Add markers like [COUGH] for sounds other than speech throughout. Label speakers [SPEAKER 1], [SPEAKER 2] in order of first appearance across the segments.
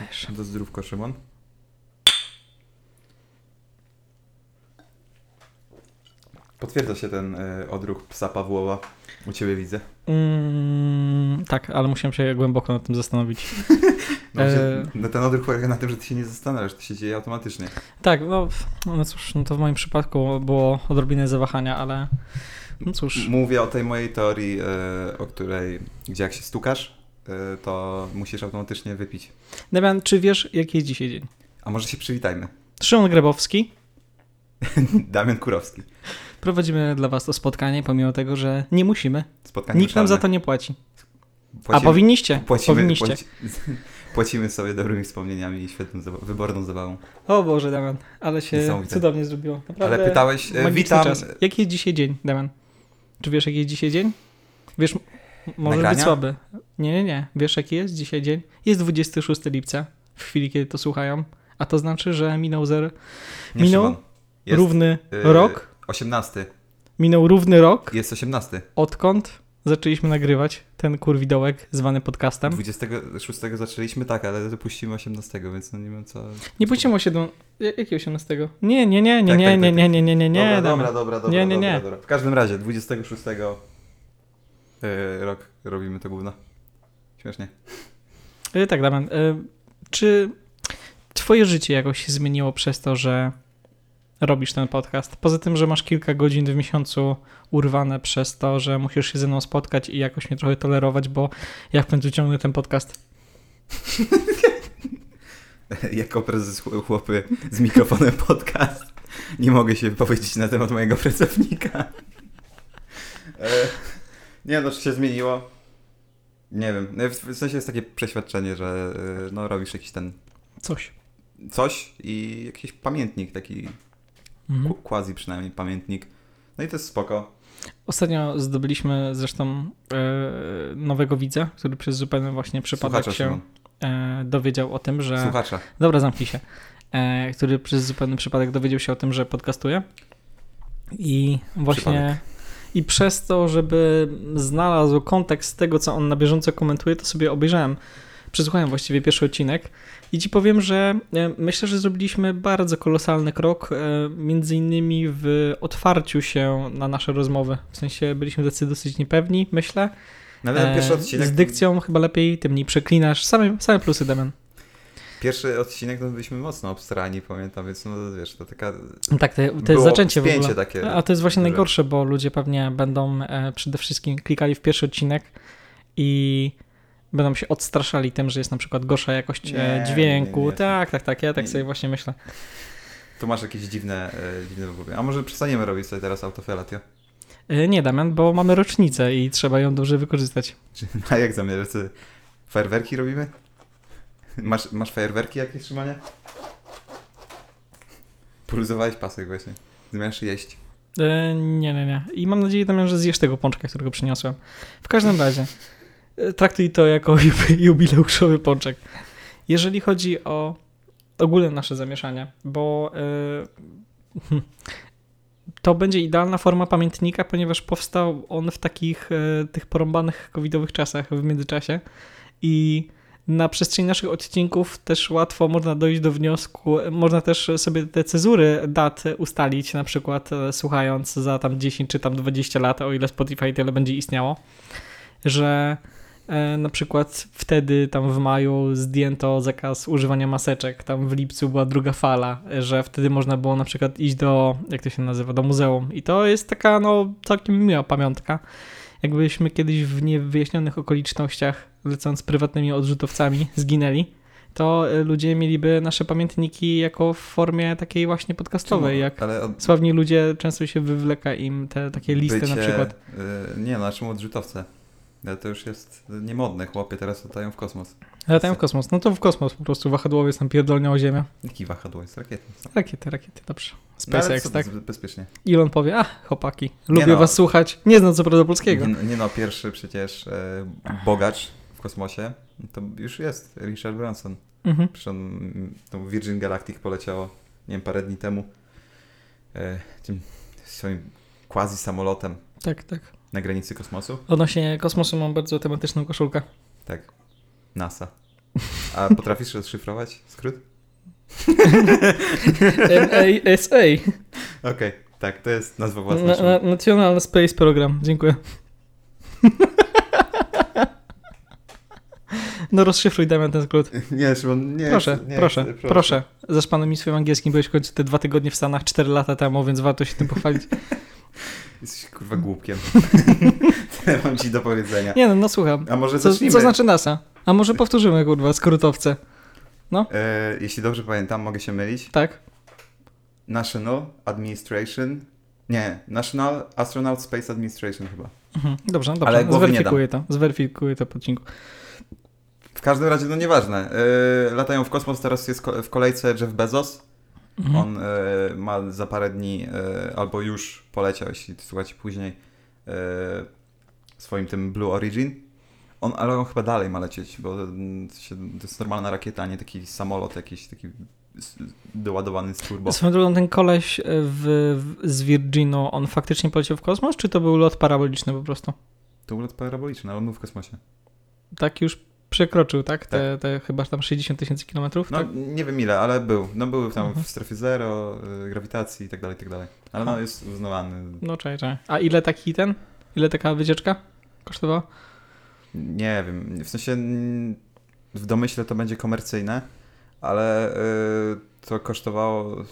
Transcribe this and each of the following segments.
[SPEAKER 1] Dajesz.
[SPEAKER 2] Do zdrówko, Szymon. Potwierdza się ten y, odruch psa Pawłowa. U ciebie widzę.
[SPEAKER 1] Mm, tak, ale musiałem się głęboko nad tym zastanowić. [LAUGHS]
[SPEAKER 2] No,
[SPEAKER 1] E.
[SPEAKER 2] no ten odruch polega na tym, że ty się nie zastanawiasz, to się dzieje automatycznie.
[SPEAKER 1] Tak, no, no cóż, no to w moim przypadku było odrobinę zawahania, ale no cóż.
[SPEAKER 2] Mówię o tej mojej teorii, y, o której, gdzie jak się stukasz, to musisz automatycznie wypić.
[SPEAKER 1] Damian, czy wiesz, jaki jest dzisiaj dzień?
[SPEAKER 2] A może się przywitajmy.
[SPEAKER 1] Szymon Grabowski. [LAUGHS]
[SPEAKER 2] Damian Kurowski.
[SPEAKER 1] Prowadzimy dla was to spotkanie, pomimo tego, że nie musimy.
[SPEAKER 2] Spotkanie
[SPEAKER 1] Nikt nam za to nie płaci. A
[SPEAKER 2] Płacimy-
[SPEAKER 1] powinniście.
[SPEAKER 2] Płacimy,
[SPEAKER 1] powinniście.
[SPEAKER 2] płaci, [LAUGHS] płacimy sobie dobrymi wspomnieniami i świetną, wyborną zabawą.
[SPEAKER 1] O Boże, Damian, ale się cudownie zrobiło. Naprawdę
[SPEAKER 2] Ale pytałeś,
[SPEAKER 1] magiczny
[SPEAKER 2] witam.
[SPEAKER 1] Czas. Jaki jest dzisiaj dzień, Damian? Czy wiesz, jaki jest dzisiaj dzień? Wiesz, może
[SPEAKER 2] Nagrania?
[SPEAKER 1] być słaby. Nie, nie, nie. Wiesz, jaki jest dzisiaj dzień? Jest 26 lipca, w chwili, kiedy to słuchają. A to znaczy, że minął zer...
[SPEAKER 2] Nie,
[SPEAKER 1] minął.
[SPEAKER 2] Jest,
[SPEAKER 1] równy
[SPEAKER 2] y,
[SPEAKER 1] rok.
[SPEAKER 2] 18.
[SPEAKER 1] Minął równy rok,
[SPEAKER 2] Jest 18.
[SPEAKER 1] odkąd zaczęliśmy nagrywać ten kurwidołek zwany podcastem.
[SPEAKER 2] 26 zaczęliśmy tak, ale puścimy 18, więc no nie wiem co.
[SPEAKER 1] Nie puścimy o 7... Jakie 18? Nie, nie, nie, nie,
[SPEAKER 2] Tak,
[SPEAKER 1] nie,
[SPEAKER 2] tak,
[SPEAKER 1] nie,
[SPEAKER 2] tak,
[SPEAKER 1] nie, nie, nie, nie, nie,
[SPEAKER 2] dobra, dobra, dobra, dobra,
[SPEAKER 1] Nie, nie,
[SPEAKER 2] dobra,
[SPEAKER 1] nie.
[SPEAKER 2] dobra. W każdym razie 26 y, rok robimy to gówno. Śmiesznie.
[SPEAKER 1] Y, Tak, Damian. y, Czy twoje życie jakoś się zmieniło przez to, że robisz ten podcast? Poza tym, że masz kilka godzin w miesiącu urwane przez to, że musisz się ze mną spotkać i jakoś mnie trochę tolerować, bo ja w końcu ciągnę ten podcast. [LAUGHS]
[SPEAKER 2] Jako prezes chł- chłopy z mikrofonem podcast nie mogę się wypowiedzieć na temat mojego pracownika. E, nie no, czy się zmieniło? Nie wiem. No, W sensie jest takie przeświadczenie, że e, no, robisz jakiś ten
[SPEAKER 1] Coś.
[SPEAKER 2] coś i jakiś pamiętnik, taki
[SPEAKER 1] Mhm.
[SPEAKER 2] quasi przynajmniej pamiętnik. No i to jest spoko.
[SPEAKER 1] Ostatnio zdobyliśmy zresztą e, nowego widza, który przez zupełny właśnie przypadek
[SPEAKER 2] Słuchacza,
[SPEAKER 1] się e, dowiedział o tym, że...
[SPEAKER 2] Słuchacza.
[SPEAKER 1] Dobra, zamknij się. E, który przez zupełny przypadek dowiedział się o tym, że podcastuje. I właśnie.
[SPEAKER 2] Przypadek.
[SPEAKER 1] I przez to, żeby znalazł kontekst tego, co on na bieżąco komentuje, to sobie obejrzałem. Przesłuchałem właściwie pierwszy odcinek i ci powiem, że e, myślę, że zrobiliśmy bardzo kolosalny krok, e, między innymi w otwarciu się na nasze rozmowy. W sensie byliśmy tacy dosyć niepewni, myślę.
[SPEAKER 2] No ale
[SPEAKER 1] E,
[SPEAKER 2] pierwszy odcinek.
[SPEAKER 1] Z dykcją chyba lepiej, tym mniej przeklinasz. Same, same plusy, Damian.
[SPEAKER 2] Pierwszy odcinek no byliśmy mocno obstrani, pamiętam, więc no wiesz, to taka.
[SPEAKER 1] Tak, to, to jest zaczęcie w ogóle.
[SPEAKER 2] takie.
[SPEAKER 1] A to jest właśnie najgorsze, bo ludzie pewnie będą e, przede wszystkim klikali w pierwszy odcinek i będą się odstraszali tym, że jest na przykład gorsza jakość e,
[SPEAKER 2] Nie,
[SPEAKER 1] dźwięku.
[SPEAKER 2] nie, nie.
[SPEAKER 1] Tak, tak, tak. Ja tak sobie właśnie myślę.
[SPEAKER 2] Tu masz jakieś dziwne, e, dziwne wypowiedzi. A może przestaniemy robić sobie teraz autofelatio?
[SPEAKER 1] E, nie, Damian, bo mamy rocznicę i trzeba ją dobrze wykorzystać. [LAUGHS]
[SPEAKER 2] A jak zamierzasz? Co, Fajerwerki robimy? Masz, masz fajerwerki jakieś trzymania? Poluzowałeś pasek właśnie. Zmierzasz jeść.
[SPEAKER 1] E, nie, nie, nie. I mam nadzieję, Damian, że zjesz tego pączka, którego przyniosłem. W każdym razie, e, traktuj to jako jubi- jubileuszowy pączek. Jeżeli chodzi o ogólne nasze zamieszanie, bo e, [LAUGHS] to będzie idealna forma pamiętnika, ponieważ powstał on w takich e, tych porąbanych covidowych czasach w międzyczasie i na przestrzeni naszych odcinków też łatwo można dojść do wniosku, można też sobie te cezury dat ustalić, na przykład e, słuchając za tam 10 czy tam 20 lat, o ile Spotify tyle będzie istniało, że e, na przykład wtedy tam w maju zdjęto zakaz używania maseczek, tam w lipcu była druga fala, że wtedy można było na przykład iść do, jak to się nazywa, do muzeum i to jest taka no całkiem miła pamiątka. Jakbyśmy kiedyś w niewyjaśnionych okolicznościach, lecąc prywatnymi odrzutowcami, zginęli, to e, ludzie mieliby nasze pamiętniki jako w formie takiej właśnie podcastowej, jak
[SPEAKER 2] Ale
[SPEAKER 1] sławni ludzie często się wywleka im te takie listy
[SPEAKER 2] bycie,
[SPEAKER 1] na przykład.
[SPEAKER 2] y, nie, na czym odrzutowce. Ale to już jest niemodne. Chłopie teraz latają w kosmos.
[SPEAKER 1] Latają w kosmos. No to w kosmos po prostu wahadłowiec tam pierdolnie o ziemię.
[SPEAKER 2] Jaki wahadło jest rakiety.
[SPEAKER 1] Rakiety, rakiety, dobrze.
[SPEAKER 2] No,
[SPEAKER 1] SpaceX,
[SPEAKER 2] co-
[SPEAKER 1] tak?
[SPEAKER 2] Bezpiecznie.
[SPEAKER 1] Elon powie, a chłopaki, lubię
[SPEAKER 2] no.
[SPEAKER 1] was słuchać, nie znam co prawda polskiego.
[SPEAKER 2] Nie, nie no, pierwszy przecież e, bogacz w kosmosie to już jest Richard Branson.
[SPEAKER 1] Mhm.
[SPEAKER 2] Przecież on mm, tą Virgin Galactic poleciało, nie wiem, parę dni temu e, tym swoim quasi samolotem
[SPEAKER 1] Tak, tak.
[SPEAKER 2] na granicy kosmosu.
[SPEAKER 1] Odnośnie kosmosu mam bardzo tematyczną koszulkę.
[SPEAKER 2] Tak. NASA. A potrafisz rozszyfrować skrót?
[SPEAKER 1] NASA.
[SPEAKER 2] Okej, tak, to jest nazwa
[SPEAKER 1] Na,
[SPEAKER 2] własna.
[SPEAKER 1] na, National Space Program. Dziękuję. No rozszyfruj Damian ten skrót. [LAUGHS]
[SPEAKER 2] Nie, Szymon, nie.
[SPEAKER 1] Proszę,
[SPEAKER 2] nie,
[SPEAKER 1] proszę,
[SPEAKER 2] chcę,
[SPEAKER 1] proszę. Za szpanem swoim angielskim byłeś w końcu te dwa tygodnie w Stanach 4 lata temu, więc warto się tym pochwalić. [LAUGHS]
[SPEAKER 2] Jesteś kurwa głupkiem. [LAUGHS] Tyle mam ci do powiedzenia.
[SPEAKER 1] Nie no, no słucham.
[SPEAKER 2] A może
[SPEAKER 1] Co,
[SPEAKER 2] zacznijmy?
[SPEAKER 1] co znaczy NASA? A może powtórzymy, kurwa, skrótowce.
[SPEAKER 2] E, jeśli dobrze pamiętam, mogę się mylić.
[SPEAKER 1] Tak?
[SPEAKER 2] National Administration. Nie, National Astronaut Space Administration chyba.
[SPEAKER 1] Mhm. Dobrze, dobrze.
[SPEAKER 2] Ale
[SPEAKER 1] Zweryfikuję to. Zweryfikuję to po odcinku.
[SPEAKER 2] W każdym razie, no nieważne. E, latają w kosmos, teraz jest w kolejce Jeff Bezos.
[SPEAKER 1] Mhm.
[SPEAKER 2] On e, ma za parę dni, e, albo już poleciał, jeśli słuchacie później, e, swoim tym Blue Origin. On, ale on chyba dalej ma lecieć, bo mm, to, jest normalna rakieta, a nie taki samolot jakiś taki doładowany z turbo.
[SPEAKER 1] Swoją drogą, ten koleś w, w, z Virginu, on faktycznie poleciał w kosmos, czy to był lot paraboliczny po prostu?
[SPEAKER 2] To był lot paraboliczny, ale on był w kosmosie.
[SPEAKER 1] Tak już przekroczył, tak? Te, te chyba tam 60 tysięcy kilometrów,
[SPEAKER 2] No
[SPEAKER 1] tak?
[SPEAKER 2] nie wiem ile, ale był. No był tam
[SPEAKER 1] Mhm.
[SPEAKER 2] w strefie zero, y, grawitacji i tak dalej, i tak dalej. Ale no jest uznawany.
[SPEAKER 1] No czekaj, czekaj. A ile taki ten? Ile taka wycieczka kosztowała?
[SPEAKER 2] Nie wiem, w sensie w domyśle to będzie komercyjne, ale y, to kosztowało,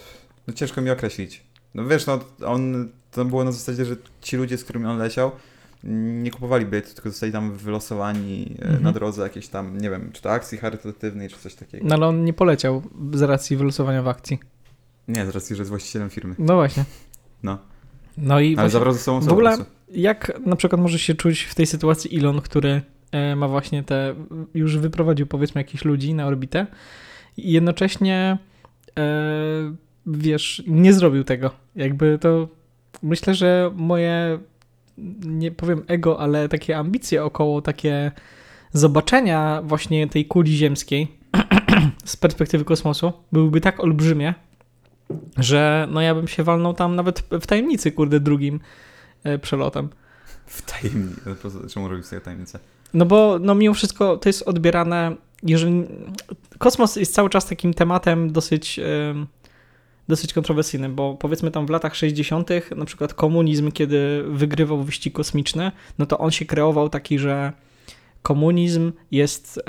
[SPEAKER 2] no ciężko mi określić. No wiesz, no on, to było na zasadzie, że ci ludzie, z którymi on leciał, nie kupowali biletu, tylko zostali tam wylosowani y,
[SPEAKER 1] Mhm.
[SPEAKER 2] na drodze jakieś tam, nie wiem, czy to akcji charytatywnej, czy coś takiego.
[SPEAKER 1] No ale on nie poleciał z racji wylosowania w akcji.
[SPEAKER 2] Nie, z racji, że jest właścicielem firmy.
[SPEAKER 1] No właśnie.
[SPEAKER 2] No.
[SPEAKER 1] No i
[SPEAKER 2] Ale zabrał ze sobą
[SPEAKER 1] w ogóle- jak na przykład może się czuć w tej sytuacji Elon, który e, ma właśnie te, już wyprowadził powiedzmy jakichś ludzi na orbitę i jednocześnie e, wiesz, nie zrobił tego. Jakby to myślę, że moje nie powiem ego, ale takie ambicje około takie zobaczenia właśnie tej kuli ziemskiej [CLEARS THROAT] z perspektywy kosmosu byłyby tak olbrzymie, że no ja bym się walnął tam nawet w tajemnicy, kurde, drugim e, przelotem.
[SPEAKER 2] W tajemnicy. Czemu robił sobie tajemnicę?
[SPEAKER 1] No bo no mimo wszystko to jest odbierane, jeżeli kosmos jest cały czas takim tematem dosyć em, dosyć kontrowersyjnym, bo powiedzmy tam w latach 60. na przykład komunizm, kiedy wygrywał wyścig kosmiczny, no to on się kreował taki, że komunizm jest,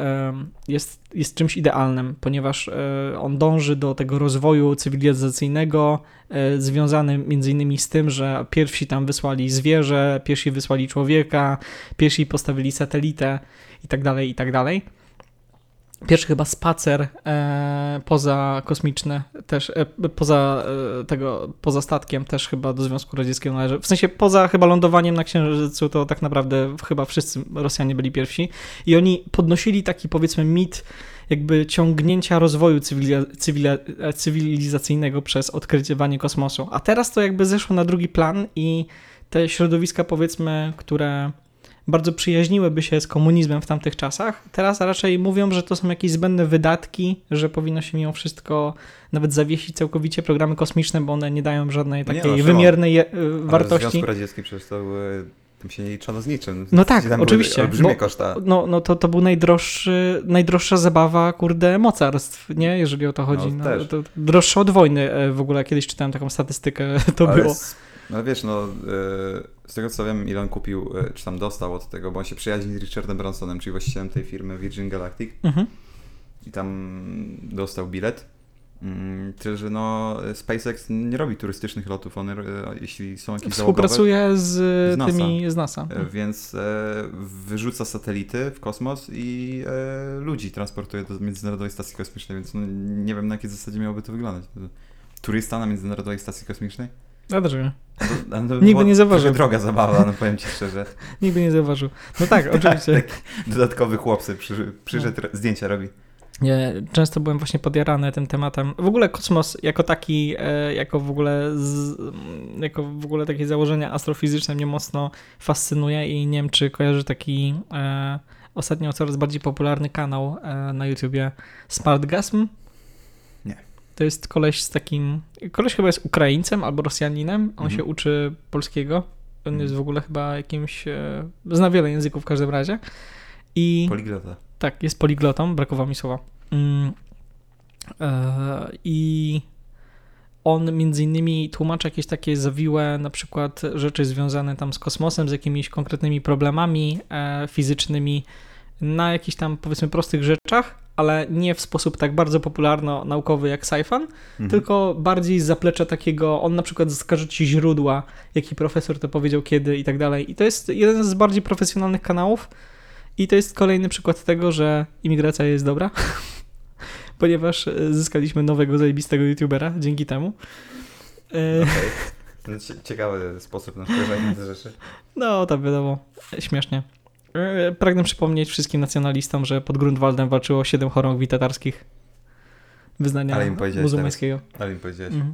[SPEAKER 1] jest, jest czymś idealnym, ponieważ e, on dąży do tego rozwoju cywilizacyjnego, e, związany między innymi z tym, że pierwsi tam wysłali zwierzę, pierwsi wysłali człowieka, pierwsi postawili satelitę i tak dalej, i tak dalej. Pierwszy chyba spacer e, poza kosmiczny, też e, poza e, tego, poza statkiem też chyba do Związku Radzieckiego należy. W sensie poza chyba lądowaniem na Księżycu to tak naprawdę chyba wszyscy Rosjanie byli pierwsi i oni podnosili taki powiedzmy mit jakby ciągnięcia rozwoju cywili- cywili- cywilizacyjnego przez odkrywanie kosmosu. A teraz to jakby zeszło na drugi plan i te środowiska powiedzmy, które bardzo przyjaźniłyby się z komunizmem w tamtych czasach, teraz raczej mówią, że to są jakieś zbędne wydatki, że powinno się mimo wszystko nawet zawiesić całkowicie programy kosmiczne, bo one nie dają żadnej
[SPEAKER 2] No nie
[SPEAKER 1] takiej
[SPEAKER 2] no, Szymon,
[SPEAKER 1] wymiernej je-
[SPEAKER 2] Ale w
[SPEAKER 1] wartości.
[SPEAKER 2] Związku Radzieckim przecież to były, tam się nie liczono z niczym.
[SPEAKER 1] No tak,
[SPEAKER 2] Tam
[SPEAKER 1] oczywiście,
[SPEAKER 2] Olbrzymie
[SPEAKER 1] bo-
[SPEAKER 2] koszta.
[SPEAKER 1] No, no to, to był najdroższy, najdroższa zabawa, kurde, mocarstw, nie? Jeżeli o to chodzi.
[SPEAKER 2] No,
[SPEAKER 1] No,
[SPEAKER 2] też.
[SPEAKER 1] to droższe od wojny e, w ogóle. Kiedyś czytałem taką statystykę, [LAUGHS] to
[SPEAKER 2] Ale
[SPEAKER 1] było.
[SPEAKER 2] No wiesz, no y, z tego co wiem, Elon kupił, y, czy tam dostał od tego, bo on się przyjaźni z Richardem Bransonem, czyli właścicielem tej firmy Virgin Galactic
[SPEAKER 1] Mhm.
[SPEAKER 2] i tam dostał bilet. Mm, Tyle, że no SpaceX nie robi turystycznych lotów, one, jeśli są jakieś załogowe,
[SPEAKER 1] Współpracuje z,
[SPEAKER 2] Z NASA.
[SPEAKER 1] tymi z NASA.
[SPEAKER 2] y, więc e, wyrzuca satelity w kosmos i e, ludzi transportuje do Międzynarodowej Stacji Kosmicznej, więc no, nie wiem na jakiej zasadzie miałoby to wyglądać. Turysta na Międzynarodowej Stacji Kosmicznej?
[SPEAKER 1] A dlaczego?
[SPEAKER 2] No, to
[SPEAKER 1] Nigdy nie zauważyłem.
[SPEAKER 2] trochę droga zabawa, no powiem ci szczerze. [LAUGHS]
[SPEAKER 1] Nigdy nie zauważył. No tak, [LAUGHS] oczywiście.
[SPEAKER 2] Taki dodatkowy chłop sobie przy, przyszedł, zdjęcia robi.
[SPEAKER 1] Nie, często byłem właśnie podjarany tym tematem. W ogóle kosmos jako taki, e, jako w ogóle z, jako w ogóle takie założenie astrofizyczne mnie mocno fascynuje i nie wiem, czy kojarzy taki e, ostatnio coraz bardziej popularny kanał e, na YouTubie Smartgasm.
[SPEAKER 2] Nie.
[SPEAKER 1] To jest koleś z takim, koleś chyba jest Ukraińcem albo Rosjaninem, on
[SPEAKER 2] Mhm.
[SPEAKER 1] się uczy polskiego, on
[SPEAKER 2] Mhm.
[SPEAKER 1] jest w ogóle chyba jakimś, e, zna wiele języków w każdym razie i...
[SPEAKER 2] Poliglota.
[SPEAKER 1] Tak, jest poliglotą, brakowało mi słowa. Mm, e, I on między innymi tłumaczy jakieś takie zawiłe na przykład rzeczy związane tam z kosmosem, z jakimiś konkretnymi problemami e, fizycznymi na jakichś tam powiedzmy prostych rzeczach, ale nie w sposób tak bardzo popularno-naukowy jak sci-fan,
[SPEAKER 2] Mhm.
[SPEAKER 1] tylko bardziej z zaplecza takiego, on na przykład wskaże ci źródła, jaki profesor to powiedział kiedy i tak dalej. I to jest jeden z bardziej profesjonalnych kanałów i to jest kolejny przykład tego, że imigracja jest dobra, [LAUGHS] ponieważ e, zyskaliśmy nowego zajebistego youtubera dzięki temu. E.
[SPEAKER 2] No, [LAUGHS] cie- Ciekawy sposób na na te rzeczy.
[SPEAKER 1] No, to wiadomo, śmiesznie. E, Pragnę przypomnieć wszystkim nacjonalistom, że pod Grunwaldem walczyło siedem chorągwi tatarskich wyznania
[SPEAKER 2] im
[SPEAKER 1] muzułmańskiego.
[SPEAKER 2] Ale mi powiedziałeś.
[SPEAKER 1] Mhm.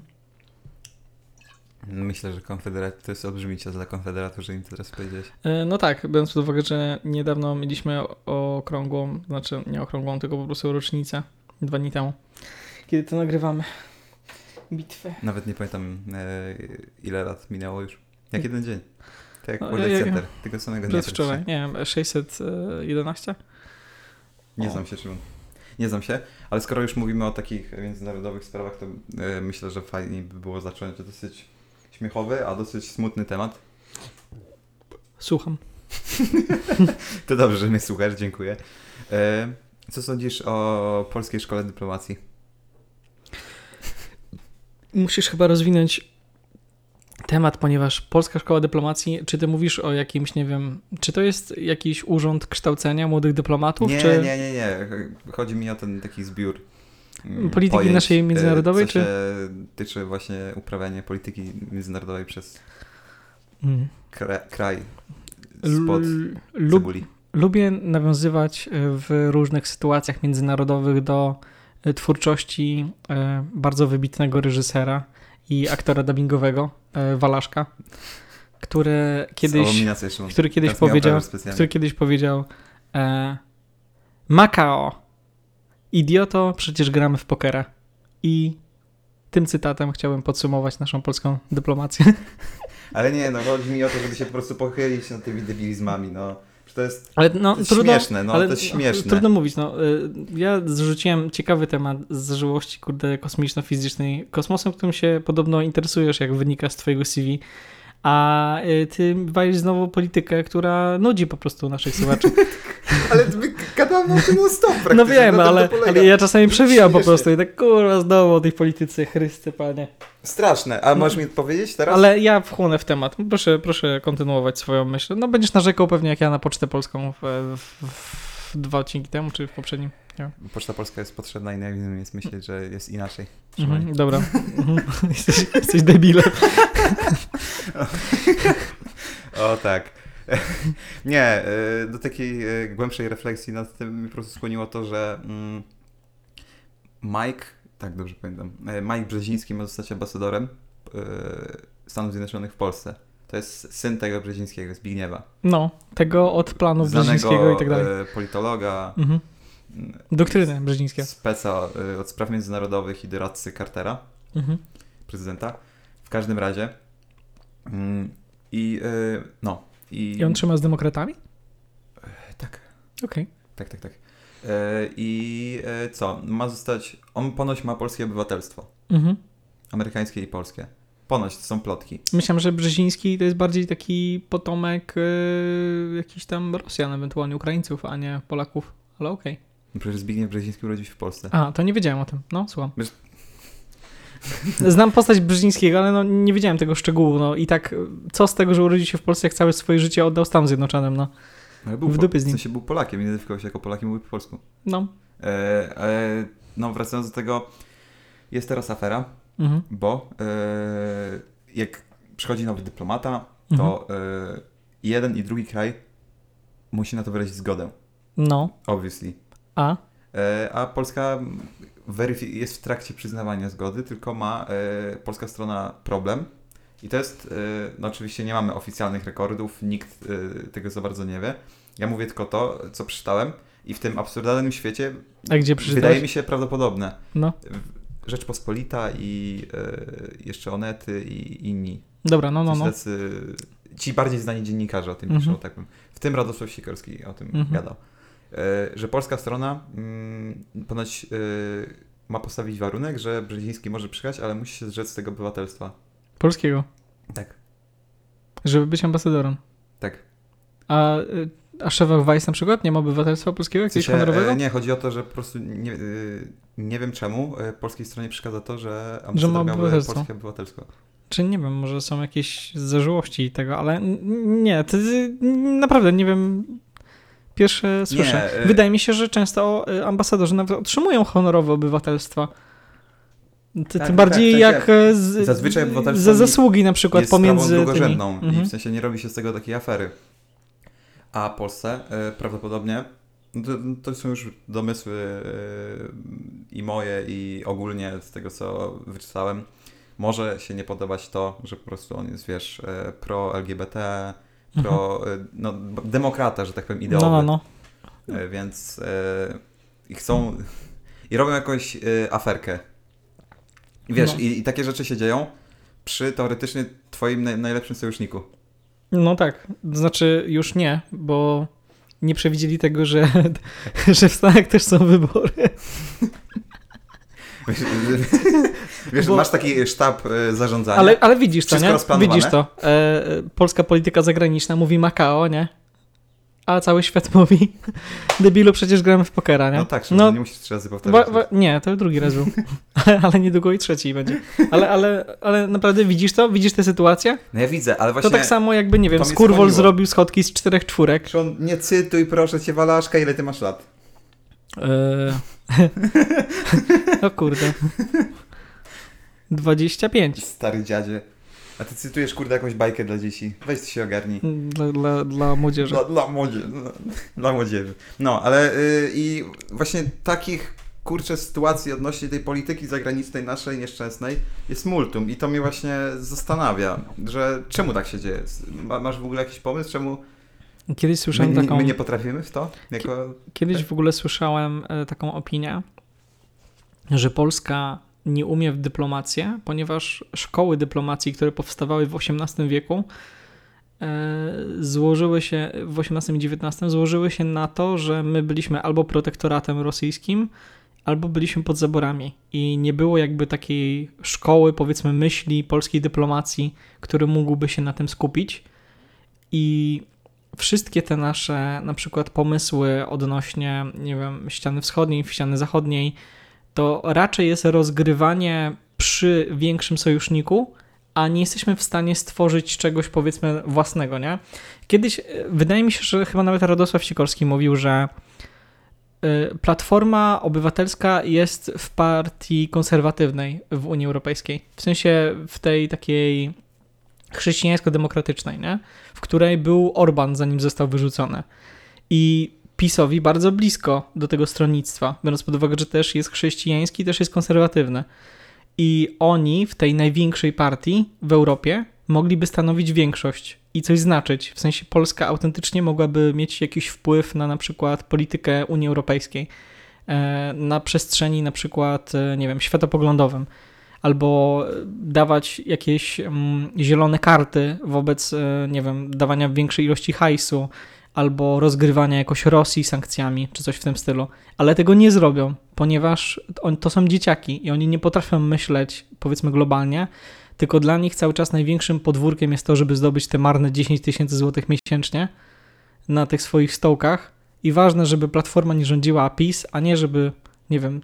[SPEAKER 2] Myślę, że konfederat to jest olbrzymi cios dla konfederatów, że im teraz powiedziałeś.
[SPEAKER 1] E, No tak, biorąc pod uwagę, że niedawno mieliśmy okrągłą, znaczy nie okrągłą, tylko po prostu rocznicę, dwa dni temu, kiedy to nagrywamy bitwę.
[SPEAKER 2] Nawet nie pamiętam e, ile lat minęło już. Jak jeden dzień. Tak jak
[SPEAKER 1] No,
[SPEAKER 2] World
[SPEAKER 1] ja- ja-
[SPEAKER 2] Center. Tego samego dnia. Praktycznie.
[SPEAKER 1] nie wiem, 611?
[SPEAKER 2] Nie
[SPEAKER 1] O.
[SPEAKER 2] znam się, Szymon. Nie znam się, ale skoro już mówimy o takich międzynarodowych sprawach, to e, myślę, że fajnie by było zacząć dosyć śmiechowy, a dosyć smutny temat.
[SPEAKER 1] Słucham. [LAUGHS]
[SPEAKER 2] To dobrze, że mnie słuchasz, dziękuję. E, co sądzisz o Polskiej Szkole Dyplomacji?
[SPEAKER 1] Musisz chyba rozwinąć temat, ponieważ Polska Szkoła Dyplomacji, czy ty mówisz o jakimś, nie wiem, czy to jest jakiś urząd kształcenia młodych dyplomatów,
[SPEAKER 2] Nie,
[SPEAKER 1] czy...
[SPEAKER 2] nie, nie, nie. Chodzi mi o ten taki zbiór. mm,
[SPEAKER 1] Polityki naszej międzynarodowej,
[SPEAKER 2] e, co
[SPEAKER 1] czy-
[SPEAKER 2] się tyczy właśnie uprawiania polityki międzynarodowej przez
[SPEAKER 1] Mm.
[SPEAKER 2] kra kraj spod
[SPEAKER 1] lub,
[SPEAKER 2] cebuli.
[SPEAKER 1] Lubię nawiązywać e, w różnych sytuacjach międzynarodowych do e, twórczości bardzo wybitnego reżysera i aktora dubbingowego e, Walaszka, który kiedyś, który kiedyś powiedział, który kiedyś powiedział e, Makao, idioto, przecież gramy w pokera. I tym cytatem chciałbym podsumować naszą polską dyplomację.
[SPEAKER 2] Ale nie, no chodzi mi o to, żeby się po prostu pochylić nad tymi debilizmami, no. To jest,
[SPEAKER 1] Ale no,
[SPEAKER 2] to jest
[SPEAKER 1] trudno,
[SPEAKER 2] śmieszne, no,
[SPEAKER 1] ale
[SPEAKER 2] to jest śmieszne.
[SPEAKER 1] Trudno mówić, no. y, Ja zrzuciłem ciekawy temat z zażyłości, kurde, kosmiczno-fizycznej kosmosem, którym się podobno interesujesz, jak wynika z twojego CV. A y, ty walisz znowu politykę, która nudzi po prostu naszych słuchaczy. [LAUGHS]
[SPEAKER 2] Ale my gadamy o tym non stop.
[SPEAKER 1] No wiem, ale, ale ja czasami przewijam po prostu i tak kurwa znowu o tej polityce, Chryste panie.
[SPEAKER 2] Straszne. A możesz mi powiedzieć teraz?
[SPEAKER 1] Ale ja wchłonę w temat. Proszę, proszę kontynuować swoją myśl. No będziesz narzekał pewnie jak ja na Pocztę Polską w, w, w dwa odcinki temu, czy w poprzednim.
[SPEAKER 2] Poczta Polska jest potrzebna i najlepiej jest myśleć, że jest inaczej.
[SPEAKER 1] Mhm, dobra. [LAUGHS] Mhm. [LAUGHS] jesteś, jesteś debilem. [LAUGHS]
[SPEAKER 2] O tak. Nie, y, do takiej y, głębszej refleksji nad tym mi po prostu skłoniło to, że mm, Mike, tak dobrze pamiętam, y, Mike Brzeziński ma zostać ambasadorem Stanów Zjednoczonych w Polsce. To jest syn tego Brzezińskiego, Zbigniewa.
[SPEAKER 1] No, tego od planów Brzezińskiego i tak dalej.
[SPEAKER 2] politologa,
[SPEAKER 1] Mhm. Doktryny brzezińskie.
[SPEAKER 2] speca y, od spraw międzynarodowych i doradcy Cartera.
[SPEAKER 1] Mhm.
[SPEAKER 2] prezydenta. W każdym razie. Mm, I y, no. I,
[SPEAKER 1] I on trzyma z demokratami?
[SPEAKER 2] Tak,
[SPEAKER 1] Okej.
[SPEAKER 2] tak, tak, tak. Y, I y, co? Ma zostać. On ponoć ma polskie obywatelstwo.
[SPEAKER 1] Mhm.
[SPEAKER 2] Amerykańskie i polskie. Ponoć to są plotki.
[SPEAKER 1] Myślałem, że Brzeziński to jest bardziej taki potomek yy, jakichś tam Rosjan, ewentualnie Ukraińców, a nie Polaków. Ale okej.
[SPEAKER 2] No Przecież Zbigniew Brzeziński urodził się w Polsce.
[SPEAKER 1] A, to nie wiedziałem o tym. No, słucham.
[SPEAKER 2] Wiesz-
[SPEAKER 1] Znam postać Brzezińskiego, ale no, nie wiedziałem tego szczegółu. No i tak, co z tego, że urodził się w Polsce, jak całe swoje życie oddał Stanom Zjednoczonym, no.
[SPEAKER 2] Ale był
[SPEAKER 1] w dupie z
[SPEAKER 2] W
[SPEAKER 1] nim.
[SPEAKER 2] sensie był Polakiem, identyfikował się jako Polakiem, mówił po polsku.
[SPEAKER 1] No.
[SPEAKER 2] E, e, no, wracając do tego, jest teraz afera,
[SPEAKER 1] Mhm.
[SPEAKER 2] bo e, jak przychodzi nowy dyplomata,
[SPEAKER 1] Mhm.
[SPEAKER 2] to e, jeden i drugi kraj musi na to wyrazić zgodę.
[SPEAKER 1] No.
[SPEAKER 2] Obviously.
[SPEAKER 1] A?
[SPEAKER 2] E, a Polska jest w trakcie przyznawania zgody, tylko ma e, polska strona problem. I to jest, e, no oczywiście nie mamy oficjalnych rekordów, nikt tego za bardzo nie wie. Ja mówię tylko to, co przeczytałem i w tym absurdalnym świecie
[SPEAKER 1] A gdzie przeczytałeś?
[SPEAKER 2] wydaje mi się prawdopodobne.
[SPEAKER 1] No.
[SPEAKER 2] Rzeczpospolita i jeszcze Onety i inni.
[SPEAKER 1] Dobra, no, no, no.
[SPEAKER 2] tacy- ci bardziej znani dziennikarze o tym
[SPEAKER 1] Mhm.
[SPEAKER 2] piszą, tak bym. W tym Radosław Sikorski o tym
[SPEAKER 1] Mhm.
[SPEAKER 2] gadał. E, że polska strona mm, ponoć e, ma postawić warunek, że Brzeziński może przyjechać, ale musi się zrzec tego obywatelstwa.
[SPEAKER 1] Polskiego.
[SPEAKER 2] Tak.
[SPEAKER 1] Żeby być ambasadorem.
[SPEAKER 2] Tak.
[SPEAKER 1] A, y, a Szewak Weiss na przykład nie ma obywatelstwa polskiego, jakiegoś honorowego?
[SPEAKER 2] e, nie, chodzi o to, że po prostu nie, e, nie wiem czemu e, polskiej stronie przeszkadza to, że
[SPEAKER 1] Że
[SPEAKER 2] ambasador
[SPEAKER 1] ma
[SPEAKER 2] miałby
[SPEAKER 1] obywatelstwo.
[SPEAKER 2] polskie obywatelstwo.
[SPEAKER 1] Czy nie wiem, może są jakieś zażyłości tego, ale nie, to, naprawdę nie wiem. Pierwsze słyszę.
[SPEAKER 2] e-
[SPEAKER 1] Wydaje mi się, że często y, ambasadorzy nawet otrzymują honorowe obywatelstwa.
[SPEAKER 2] Tak,
[SPEAKER 1] tym bardziej
[SPEAKER 2] tak,
[SPEAKER 1] jak e, z,
[SPEAKER 2] zazwyczaj
[SPEAKER 1] za zasługi na przykład
[SPEAKER 2] jest
[SPEAKER 1] pomiędzy
[SPEAKER 2] sprawą
[SPEAKER 1] tymi.
[SPEAKER 2] drugorzędną i
[SPEAKER 1] Mhm.
[SPEAKER 2] w sensie nie robi się z tego takiej afery. A Polsce e, prawdopodobnie, to, to są już domysły e, i moje i ogólnie z tego co wyczytałem, może się nie podobać to, że po prostu on jest, wiesz, e, pro-LGBT, pro, e, no, b- demokrata, że tak powiem,
[SPEAKER 1] Mhm. No,
[SPEAKER 2] ideowy.
[SPEAKER 1] no, no.
[SPEAKER 2] Więc e, i chcą, i robią jakąś e, aferkę. I wiesz,
[SPEAKER 1] No.
[SPEAKER 2] i, i takie rzeczy się dzieją przy teoretycznie twoim naj, najlepszym sojuszniku.
[SPEAKER 1] No tak, znaczy już nie, bo nie przewidzieli tego, że, [LAUGHS] że w Stanach też są wybory. [LAUGHS]
[SPEAKER 2] Wiesz, [LAUGHS] wiesz
[SPEAKER 1] Bo-
[SPEAKER 2] masz taki sztab e, zarządzania.
[SPEAKER 1] Ale, ale widzisz to, nie? Widzisz to. E, e, polska polityka zagraniczna mówi Makao, nie? A cały świat [LAUGHS] mówi debilu, przecież gramy w pokera, nie?
[SPEAKER 2] No tak,
[SPEAKER 1] no,
[SPEAKER 2] nie musisz trzy razy powtarzać.
[SPEAKER 1] wa, nie, to drugi raz był. [LAUGHS] ale niedługo i trzeci będzie. Ale, ale, ale naprawdę widzisz to? Widzisz tę sytuację?
[SPEAKER 2] No ja widzę, ale właśnie...
[SPEAKER 1] To tak samo jakby, nie wiem, Skurwol zrobił schodki z czterech czwórek.
[SPEAKER 2] Szymon, nie cytuj proszę cię Walaszka, ile ty masz lat?
[SPEAKER 1] Eee... [LAUGHS] o kurde. 25.
[SPEAKER 2] Stary dziadzie. A ty cytujesz kurde jakąś bajkę dla dzieci. Weź ty się ogarnij.
[SPEAKER 1] Dla, dla, dla młodzieży.
[SPEAKER 2] Dla, dla, młodzieży, dla, młodzieży. No, ale y, i właśnie takich kurczę sytuacji odnośnie tej polityki zagranicznej naszej nieszczęsnej jest multum i to mnie właśnie zastanawia, że czemu tak się dzieje? Ma, masz w ogóle jakiś pomysł, czemu
[SPEAKER 1] Kiedyś
[SPEAKER 2] my,
[SPEAKER 1] słyszałem
[SPEAKER 2] nie-
[SPEAKER 1] taką...
[SPEAKER 2] my nie potrafimy w to? Jako...
[SPEAKER 1] Kiedyś w ogóle słyszałem e, taką opinię, że Polska nie umie w dyplomację, ponieważ szkoły dyplomacji, które powstawały w XVIII wieku, e, złożyły się w XVIII i XIX złożyły się na to, że my byliśmy albo protektoratem rosyjskim, albo byliśmy pod zaborami i nie było jakby takiej szkoły, powiedzmy, myśli polskiej dyplomacji, który mógłby się na tym skupić. I wszystkie te nasze na przykład pomysły odnośnie, nie wiem, ściany wschodniej, ściany zachodniej, to raczej jest rozgrywanie przy większym sojuszniku, a nie jesteśmy w stanie stworzyć czegoś powiedzmy własnego, nie? Kiedyś, e, wydaje mi się, że chyba nawet Radosław Sikorski mówił, że e, Platforma Obywatelska jest w partii konserwatywnej w Unii Europejskiej. W sensie w tej takiej chrześcijańsko-demokratycznej, nie? w której był Orban, zanim został wyrzucony. I PiSowi bardzo blisko do tego stronnictwa, biorąc pod uwagę, że też jest chrześcijański, też jest konserwatywny. I oni w tej największej partii w Europie mogliby stanowić większość i coś znaczyć. W sensie Polska autentycznie mogłaby mieć jakiś wpływ na na przykład politykę Unii Europejskiej, e, na przestrzeni na przykład, e, nie wiem, światopoglądowym albo dawać jakieś mm, zielone karty wobec, e, nie wiem, dawania większej ilości hajsu, albo rozgrywania jakoś Rosji sankcjami, czy coś w tym stylu. Ale tego nie zrobią, ponieważ on, to są dzieciaki i oni nie potrafią myśleć, powiedzmy, globalnie, tylko dla nich cały czas największym podwórkiem jest to, żeby zdobyć te marne 10 tysięcy złotych miesięcznie na tych swoich stołkach. I ważne, żeby platforma nie rządziła PiS, a nie żeby, nie wiem,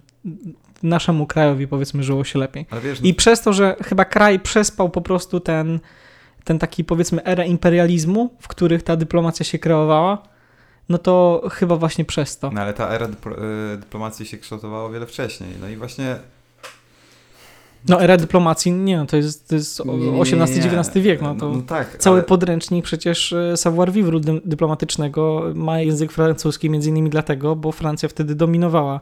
[SPEAKER 1] naszemu krajowi powiedzmy żyło się lepiej.
[SPEAKER 2] Wiesz,
[SPEAKER 1] I przez to, że chyba kraj przespał po prostu ten, ten taki powiedzmy erę imperializmu, w których ta dyplomacja się kreowała, no to chyba właśnie przez to.
[SPEAKER 2] no ale ta era dyplo, y, dyplomacji się kształtowała o wiele wcześniej. No i właśnie
[SPEAKER 1] No era dyplomacji, nie no, to jest, to jest XVIII-XIX wiek, no to
[SPEAKER 2] No, no tak,
[SPEAKER 1] cały
[SPEAKER 2] ale,
[SPEAKER 1] podręcznik przecież e, savoir vivre dy- dyplomatycznego ma język francuski między innymi dlatego, bo Francja wtedy dominowała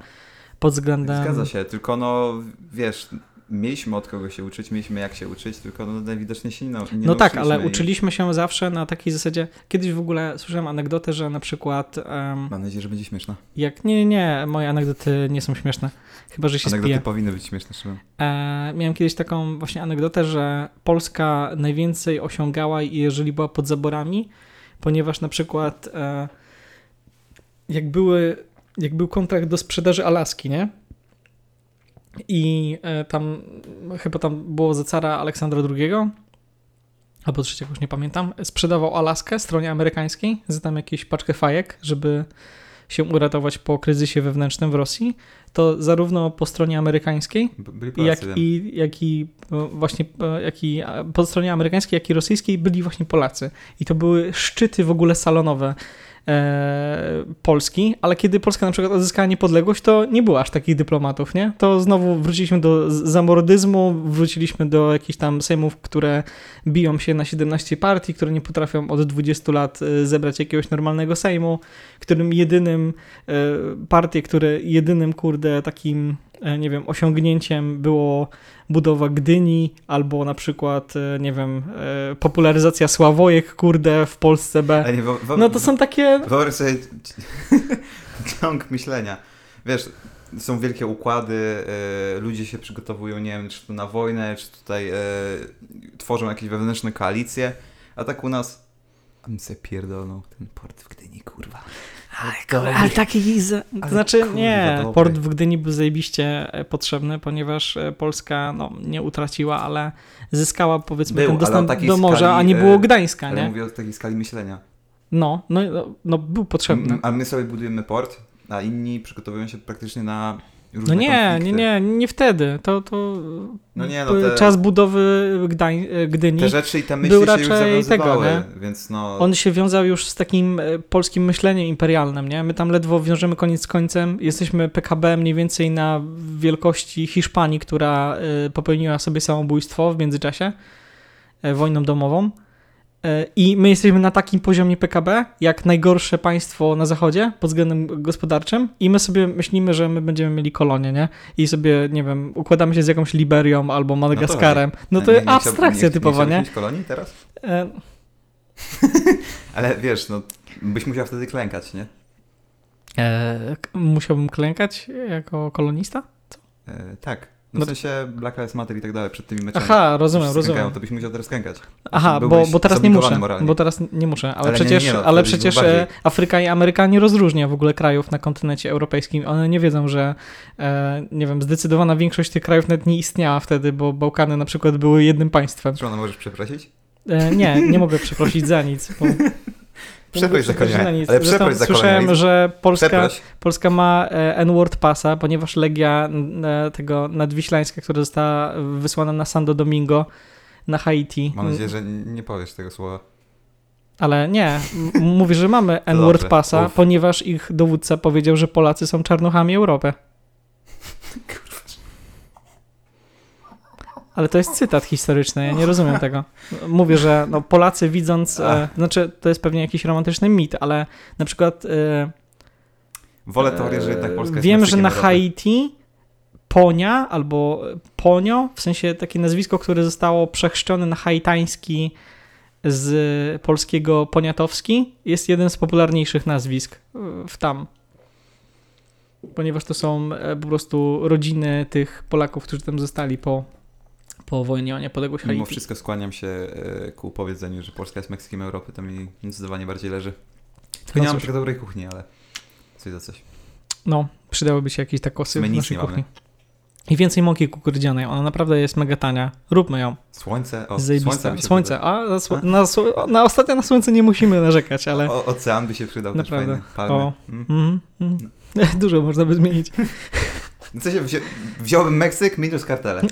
[SPEAKER 1] pod względem...
[SPEAKER 2] Zgadza się, tylko no wiesz, mieliśmy od kogo się uczyć, mieliśmy jak się uczyć, tylko no najwidoczniej się nie, nau- nie
[SPEAKER 1] No tak, ale
[SPEAKER 2] i-
[SPEAKER 1] uczyliśmy się zawsze na takiej zasadzie. Kiedyś w ogóle słyszałem anegdotę, że na przykład em,
[SPEAKER 2] Mam nadzieję, że będzie śmieszna.
[SPEAKER 1] jak. Nie, nie, nie, moje anegdoty nie są śmieszne. Chyba, że się
[SPEAKER 2] Anegdoty
[SPEAKER 1] spiję.
[SPEAKER 2] powinny być śmieszne, Szymon.
[SPEAKER 1] E, miałem kiedyś taką właśnie anegdotę, że Polska najwięcej osiągała, jeżeli była pod zaborami, ponieważ na przykład e, jak, były, jak był kontrakt do sprzedaży Alaski, nie? I e, tam, chyba tam było za cara Aleksandra II, albo trzeciego, już nie pamiętam, sprzedawał Alaskę stronie amerykańskiej za tam jakieś paczkę fajek, żeby się uratować po kryzysie wewnętrznym w Rosji, to zarówno po stronie amerykańskiej, jak i, jak i e, właśnie e, jak i po stronie amerykańskiej, jak i rosyjskiej byli właśnie Polacy. I to były szczyty w ogóle salonowe e, Polski, ale kiedy Polska na przykład odzyskała niepodległość, to nie było aż takich dyplomatów, nie? To znowu wróciliśmy do zamordyzmu, wróciliśmy do jakichś tam sejmów, które biją się na 17 partii, które nie potrafią od 20 lat e, zebrać jakiegoś normalnego sejmu, którym jedynym e, partie, które jedynym, kurde, takim, nie wiem, osiągnięciem było budowa Gdyni, albo na przykład, e, nie wiem, e, popularyzacja Sławojek, kurde, w Polsce B.
[SPEAKER 2] Nie, wo- wo-
[SPEAKER 1] No to są takie...
[SPEAKER 2] Wyobraź sobie [LAUGHS] ciąg myślenia. Wiesz, są wielkie układy, e, ludzie się przygotowują, nie wiem, czy to na wojnę, czy tutaj e, tworzą jakieś wewnętrzne koalicje, a tak u nas bym sobie pierdolnął ten port w Gdyni, kurwa.
[SPEAKER 1] Ale, ale taki, z-
[SPEAKER 2] Ale
[SPEAKER 1] znaczy
[SPEAKER 2] kurwa,
[SPEAKER 1] nie,
[SPEAKER 2] dobry.
[SPEAKER 1] port w Gdyni był zajebiście e, potrzebny, ponieważ e, Polska no, nie utraciła, ale zyskała powiedzmy
[SPEAKER 2] Był,
[SPEAKER 1] ten dostęp do morza, a
[SPEAKER 2] skali,
[SPEAKER 1] nie było
[SPEAKER 2] e,
[SPEAKER 1] Gdańska,
[SPEAKER 2] Ale
[SPEAKER 1] nie?
[SPEAKER 2] mówię o takiej skali myślenia.
[SPEAKER 1] No, no, no, no był potrzebny.
[SPEAKER 2] A my sobie budujemy port, a inni przygotowują się praktycznie na
[SPEAKER 1] No nie, nie, nie, nie wtedy. To, to
[SPEAKER 2] No nie, no te-
[SPEAKER 1] czas budowy Gdań, Gdyni.
[SPEAKER 2] Te rzeczy i te myśli
[SPEAKER 1] był
[SPEAKER 2] się już
[SPEAKER 1] raczej tego,
[SPEAKER 2] więc no...
[SPEAKER 1] On się wiązał już z takim e, polskim myśleniem imperialnym, nie? My tam ledwo wiążemy koniec z końcem. Jesteśmy PKB mniej więcej na wielkości Hiszpanii, która e, popełniła sobie samobójstwo w międzyczasie, e, wojną domową. E, I my jesteśmy na takim poziomie PKB, jak najgorsze państwo na zachodzie pod względem gospodarczym i my sobie myślimy, że my będziemy mieli kolonię, nie? I sobie, nie wiem, układamy się z jakąś Liberią albo Madagaskarem. No to,
[SPEAKER 2] Nie- nie chciałbym-
[SPEAKER 1] abstrakcja
[SPEAKER 2] nie-
[SPEAKER 1] typowa,
[SPEAKER 2] nie?
[SPEAKER 1] nie?
[SPEAKER 2] mieć kolonii teraz?
[SPEAKER 1] E,
[SPEAKER 2] Ale wiesz, no, byś musiał wtedy klękać, nie?
[SPEAKER 1] E, musiałbym klękać jako kolonista?
[SPEAKER 2] E, tak. No,
[SPEAKER 1] No
[SPEAKER 2] w sensie Black Lives Matter i tak dalej przed tymi meczami.
[SPEAKER 1] Aha, rozumiem, rozumiem.
[SPEAKER 2] To byś musiał teraz klękać.
[SPEAKER 1] Aha, bo, bo teraz nie muszę.
[SPEAKER 2] moralnie.
[SPEAKER 1] Bo teraz nie muszę, ale,
[SPEAKER 2] Ale nie,
[SPEAKER 1] przecież,
[SPEAKER 2] nie, no,
[SPEAKER 1] ale przecież
[SPEAKER 2] bardziej.
[SPEAKER 1] e, Afryka i Ameryka nie rozróżnia w ogóle krajów na kontynencie europejskim. One nie wiedzą, że e, nie wiem, zdecydowana większość tych krajów nawet nie istniała wtedy, bo Bałkany na przykład były jednym państwem.
[SPEAKER 2] Czy ona możesz przeprosić?
[SPEAKER 1] E, nie, nie mogę przeprosić za nic. Bo, nie [LAUGHS]
[SPEAKER 2] Przeproś za kolonializm. Ale przeproś za
[SPEAKER 1] Słyszałem, że Polska,
[SPEAKER 2] Przeproś.
[SPEAKER 1] Polska ma e, N-word pasa, ponieważ Legia e, tego nadwiślańska, która została wysłana na Santo Domingo na Haiti.
[SPEAKER 2] Mam nadzieję, że nie powiesz tego słowa.
[SPEAKER 1] Ale nie, m- mówi, że mamy [LAUGHS] N-word pasa,
[SPEAKER 2] Uf.
[SPEAKER 1] ponieważ ich dowódca powiedział, że Polacy są czarnuchami Europy. [LAUGHS] Ale to jest cytat historyczny, ja nie rozumiem [LAUGHS] tego. Mówię, że no, Polacy widząc, e, znaczy to jest pewnie jakiś romantyczny mit, ale na przykład e,
[SPEAKER 2] Wolę teorię, że jednak Polska jest
[SPEAKER 1] Wiem, że na
[SPEAKER 2] Europy.
[SPEAKER 1] Haiti Ponia albo Ponio, w sensie takie nazwisko, które zostało przechrzczone na haitański z polskiego Poniatowski, jest jeden z popularniejszych nazwisk w tam. Ponieważ to są e, po prostu rodziny tych Polaków, którzy tam zostali po, po wojnie o niepodległość
[SPEAKER 2] Mimo
[SPEAKER 1] Haiti.
[SPEAKER 2] wszystko skłaniam się e, ku powiedzeniu, że Polska jest Meksykiem Europy, to mi zdecydowanie bardziej leży. Tylko
[SPEAKER 1] No
[SPEAKER 2] nie mam tak dobrej kuchni, ale coś za coś.
[SPEAKER 1] No, przydałyby się jakieś takosy
[SPEAKER 2] My
[SPEAKER 1] w naszej
[SPEAKER 2] nie mamy.
[SPEAKER 1] kuchni. I więcej mąki kukurydzianej. Ona naprawdę jest mega tania. Róbmy ją.
[SPEAKER 2] Słońce, o, słońce
[SPEAKER 1] Słońce. A, na, sło- na, sło- na ostatnio na słońce nie musimy narzekać, ale.
[SPEAKER 2] O, ocean by się przydał
[SPEAKER 1] Naprawdę.
[SPEAKER 2] też fajny, palmy.
[SPEAKER 1] O.
[SPEAKER 2] Mm.
[SPEAKER 1] Mhm, mhm. [LAUGHS] Dużo można by zmienić. [LAUGHS]
[SPEAKER 2] No Co się wzi wziąłbym Meksyk minus kartele. [LAUGHS]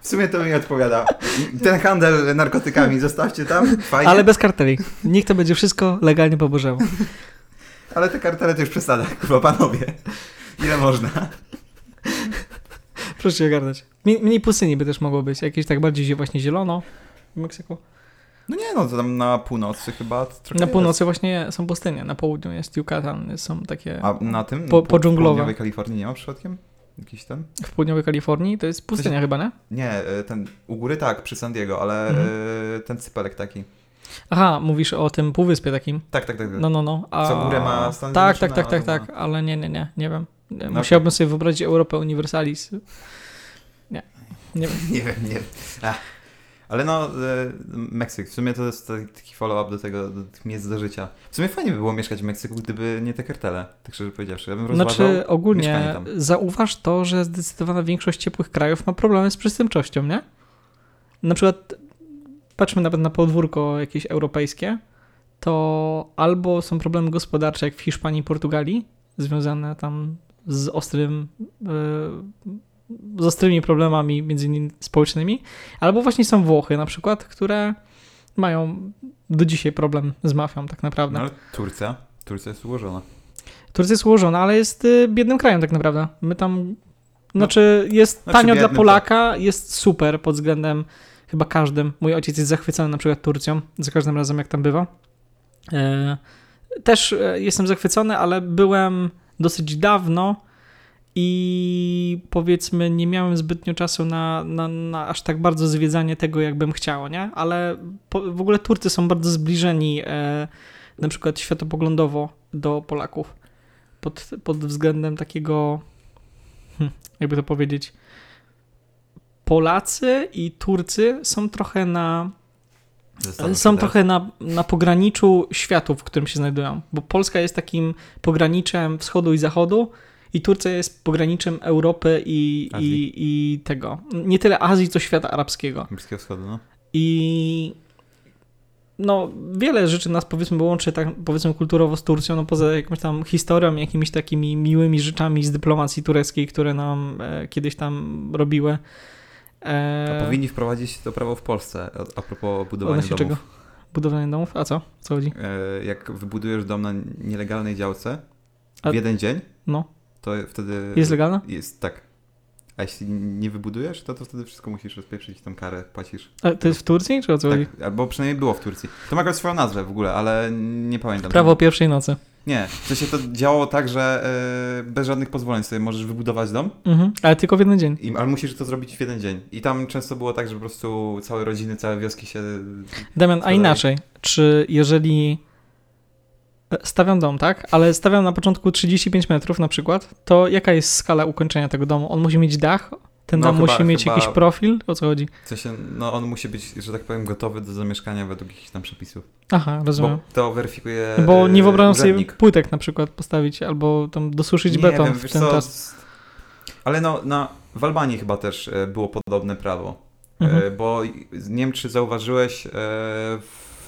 [SPEAKER 2] w sumie to mi odpowiada. Ten handel narkotykami zostawcie tam, fajnie.
[SPEAKER 1] Ale bez karteli. Niech to będzie wszystko legalnie po Bożemu.
[SPEAKER 2] Ale te kartele to już przesada, kurwa panowie. Ile można?
[SPEAKER 1] Proszę się ogarnąć. Mniej pustyni by też mogło być. Jakieś tak bardziej zie- właśnie zielono w Meksyku.
[SPEAKER 2] No nie no, to tam na północy chyba trochę
[SPEAKER 1] Na
[SPEAKER 2] jest.
[SPEAKER 1] północy właśnie są pustynie. Na południu jest Yucatan. Są takie...
[SPEAKER 2] A na tym?
[SPEAKER 1] Po-
[SPEAKER 2] Po,
[SPEAKER 1] podżunglowe.
[SPEAKER 2] W południowej Kalifornii nie ma przypadkiem? Jakiś ten?
[SPEAKER 1] W południowej Kalifornii to jest pustynia chyba, nie?
[SPEAKER 2] Nie, e, ten u góry tak, przy San Diego, ale
[SPEAKER 1] Mhm.
[SPEAKER 2] e, ten cypelek taki.
[SPEAKER 1] Aha, mówisz o tym półwyspie takim.
[SPEAKER 2] Tak, tak, tak. tak.
[SPEAKER 1] No, no, no. A...
[SPEAKER 2] Co górę ma Stany
[SPEAKER 1] Tak, tak, tak, tak, tak, ale nie, nie, nie, nie wiem.
[SPEAKER 2] No
[SPEAKER 1] Musiałbym sobie wyobrazić Europę Universalis. Nie, nie wiem. [LAUGHS]
[SPEAKER 2] Nie wiem, nie. Ach. Ale no, e, Meksyk, w sumie to jest taki follow-up do tego, do tych miejsc do życia. W sumie fajnie by było mieszkać w Meksyku, gdyby nie te kartele, tak szczerze powiedziawszy. Ja bym
[SPEAKER 1] Znaczy ogólnie
[SPEAKER 2] tam.
[SPEAKER 1] zauważ to, że zdecydowana większość ciepłych krajów ma problemy z przestępczością, nie? Na przykład patrzmy nawet na podwórko jakieś europejskie, to albo są problemy gospodarcze jak w Hiszpanii i Portugalii, związane tam z ostrym, e, z ostrymi problemami między innymi społecznymi, albo właśnie są Włochy na przykład, które mają do dzisiaj problem z mafią tak naprawdę.
[SPEAKER 2] No ale Turcja, Turcja jest ułożona.
[SPEAKER 1] Turcja jest ułożona, ale jest y, biednym krajem tak naprawdę. My tam, znaczy jest
[SPEAKER 2] znaczy
[SPEAKER 1] tanio dla
[SPEAKER 2] biednym,
[SPEAKER 1] Polaka, jest super pod względem chyba każdym. Mój ojciec jest zachwycony na przykład Turcją, za każdym razem jak tam bywa. E, też e, jestem zachwycony, ale byłem dosyć dawno i powiedzmy nie miałem zbytnio czasu na, na, na aż tak bardzo zwiedzanie tego, jak bym chciał, nie? Ale po, w ogóle Turcy są bardzo zbliżeni e, na przykład światopoglądowo do Polaków. Pod, pod względem takiego, hm, jakby to powiedzieć, Polacy i Turcy są trochę na
[SPEAKER 2] Zastanów
[SPEAKER 1] są trochę na, na pograniczu światów, w którym się znajdują, bo Polska jest takim pograniczem wschodu i zachodu i Turcja jest pograniczem Europy i, i, i tego. Nie tyle Azji, co świata arabskiego.
[SPEAKER 2] Bliskiego Wschodu, no.
[SPEAKER 1] I no, wiele rzeczy nas powiedzmy łączy tak powiedzmy kulturowo z Turcją, no poza jakąś tam historią, jakimiś takimi miłymi rzeczami z dyplomacji tureckiej, które nam e, kiedyś tam robiły. E,
[SPEAKER 2] A powinni wprowadzić to prawo w Polsce, a, a propos budowania domów.
[SPEAKER 1] czego? Budowanie domów? A co? Co chodzi?
[SPEAKER 2] E, jak wybudujesz dom na nielegalnej działce
[SPEAKER 1] A-
[SPEAKER 2] w jeden dzień,
[SPEAKER 1] No.
[SPEAKER 2] To wtedy...
[SPEAKER 1] Jest legalna?
[SPEAKER 2] Jest, tak. A jeśli nie wybudujesz, to, to wtedy wszystko musisz rozpieprzyć, tam karę płacisz.
[SPEAKER 1] A to jest w Turcji, czy o co chodzi?
[SPEAKER 2] Tak, albo przynajmniej było w Turcji. To ma akurat swoją nazwę w ogóle, ale nie pamiętam.
[SPEAKER 1] Prawo pierwszej nocy.
[SPEAKER 2] Nie, w sensie to działało tak, że e, bez żadnych pozwoleń sobie możesz wybudować dom,
[SPEAKER 1] Mhm. Ale tylko w jeden dzień.
[SPEAKER 2] i, ale musisz to zrobić w jeden dzień. I tam często było tak, że po prostu całe rodziny, całe wioski się...
[SPEAKER 1] Damian, a inaczej, czy jeżeli stawiam dom, tak? Ale stawiam na początku 35 metrów na przykład, to jaka jest skala ukończenia tego domu? On musi mieć dach? Ten
[SPEAKER 2] No
[SPEAKER 1] dom
[SPEAKER 2] chyba-
[SPEAKER 1] musi mieć
[SPEAKER 2] chyba-
[SPEAKER 1] jakiś profil? O co chodzi?
[SPEAKER 2] W sensie, no on musi być, że tak powiem, gotowy do zamieszkania według jakichś tam przepisów.
[SPEAKER 1] Aha, rozumiem.
[SPEAKER 2] Bo to weryfikuje
[SPEAKER 1] Bo, nie
[SPEAKER 2] e,
[SPEAKER 1] wyobrażam sobie płytek na przykład postawić albo tam dosuszyć
[SPEAKER 2] Nie
[SPEAKER 1] beton
[SPEAKER 2] wiem,
[SPEAKER 1] w ten
[SPEAKER 2] co,
[SPEAKER 1] czas.
[SPEAKER 2] Ale no, na, w Albanii chyba też e, było podobne prawo.
[SPEAKER 1] Mhm.
[SPEAKER 2] E, Bo i- nie wiem, czy zauważyłeś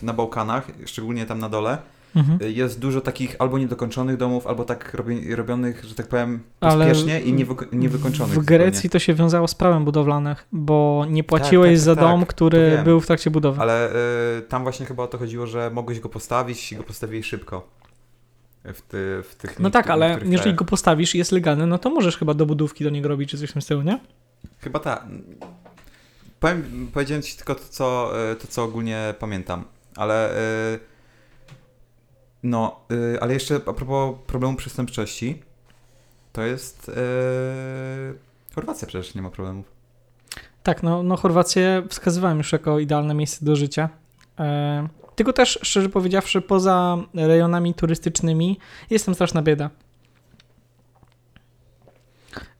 [SPEAKER 2] na Bałkanach, szczególnie tam na dole,
[SPEAKER 1] Mhm.
[SPEAKER 2] e, jest dużo takich albo niedokończonych domów, albo tak robi, robionych, że tak powiem,
[SPEAKER 1] Ale
[SPEAKER 2] pospiesznie i niewyko- niewykończonych.
[SPEAKER 1] W Grecji to się wiązało z prawem budowlanym, bo nie płaciłeś
[SPEAKER 2] tak,
[SPEAKER 1] za
[SPEAKER 2] tak,
[SPEAKER 1] dom,
[SPEAKER 2] to
[SPEAKER 1] który był w trakcie budowy.
[SPEAKER 2] Ale e, tam właśnie chyba o to chodziło, że mogłeś go postawić i go postawiłeś szybko. W, ty, w tych
[SPEAKER 1] No tak, ale jeżeli
[SPEAKER 2] krajach.
[SPEAKER 1] go postawisz i jest legalny, no to możesz chyba do budówki do niego robić czy coś w tym stylu, nie?
[SPEAKER 2] Chyba tak. Powiem, powiedziałem ci tylko to co, e, to, co ogólnie pamiętam, ale e, no, e, ale jeszcze a propos problemu przestępczości, to jest e, Chorwacja przecież nie ma problemów.
[SPEAKER 1] Tak, no, no Chorwację wskazywałem już jako idealne miejsce do życia. E, tylko też, szczerze powiedziawszy, poza rejonami turystycznymi jest tam straszna bieda.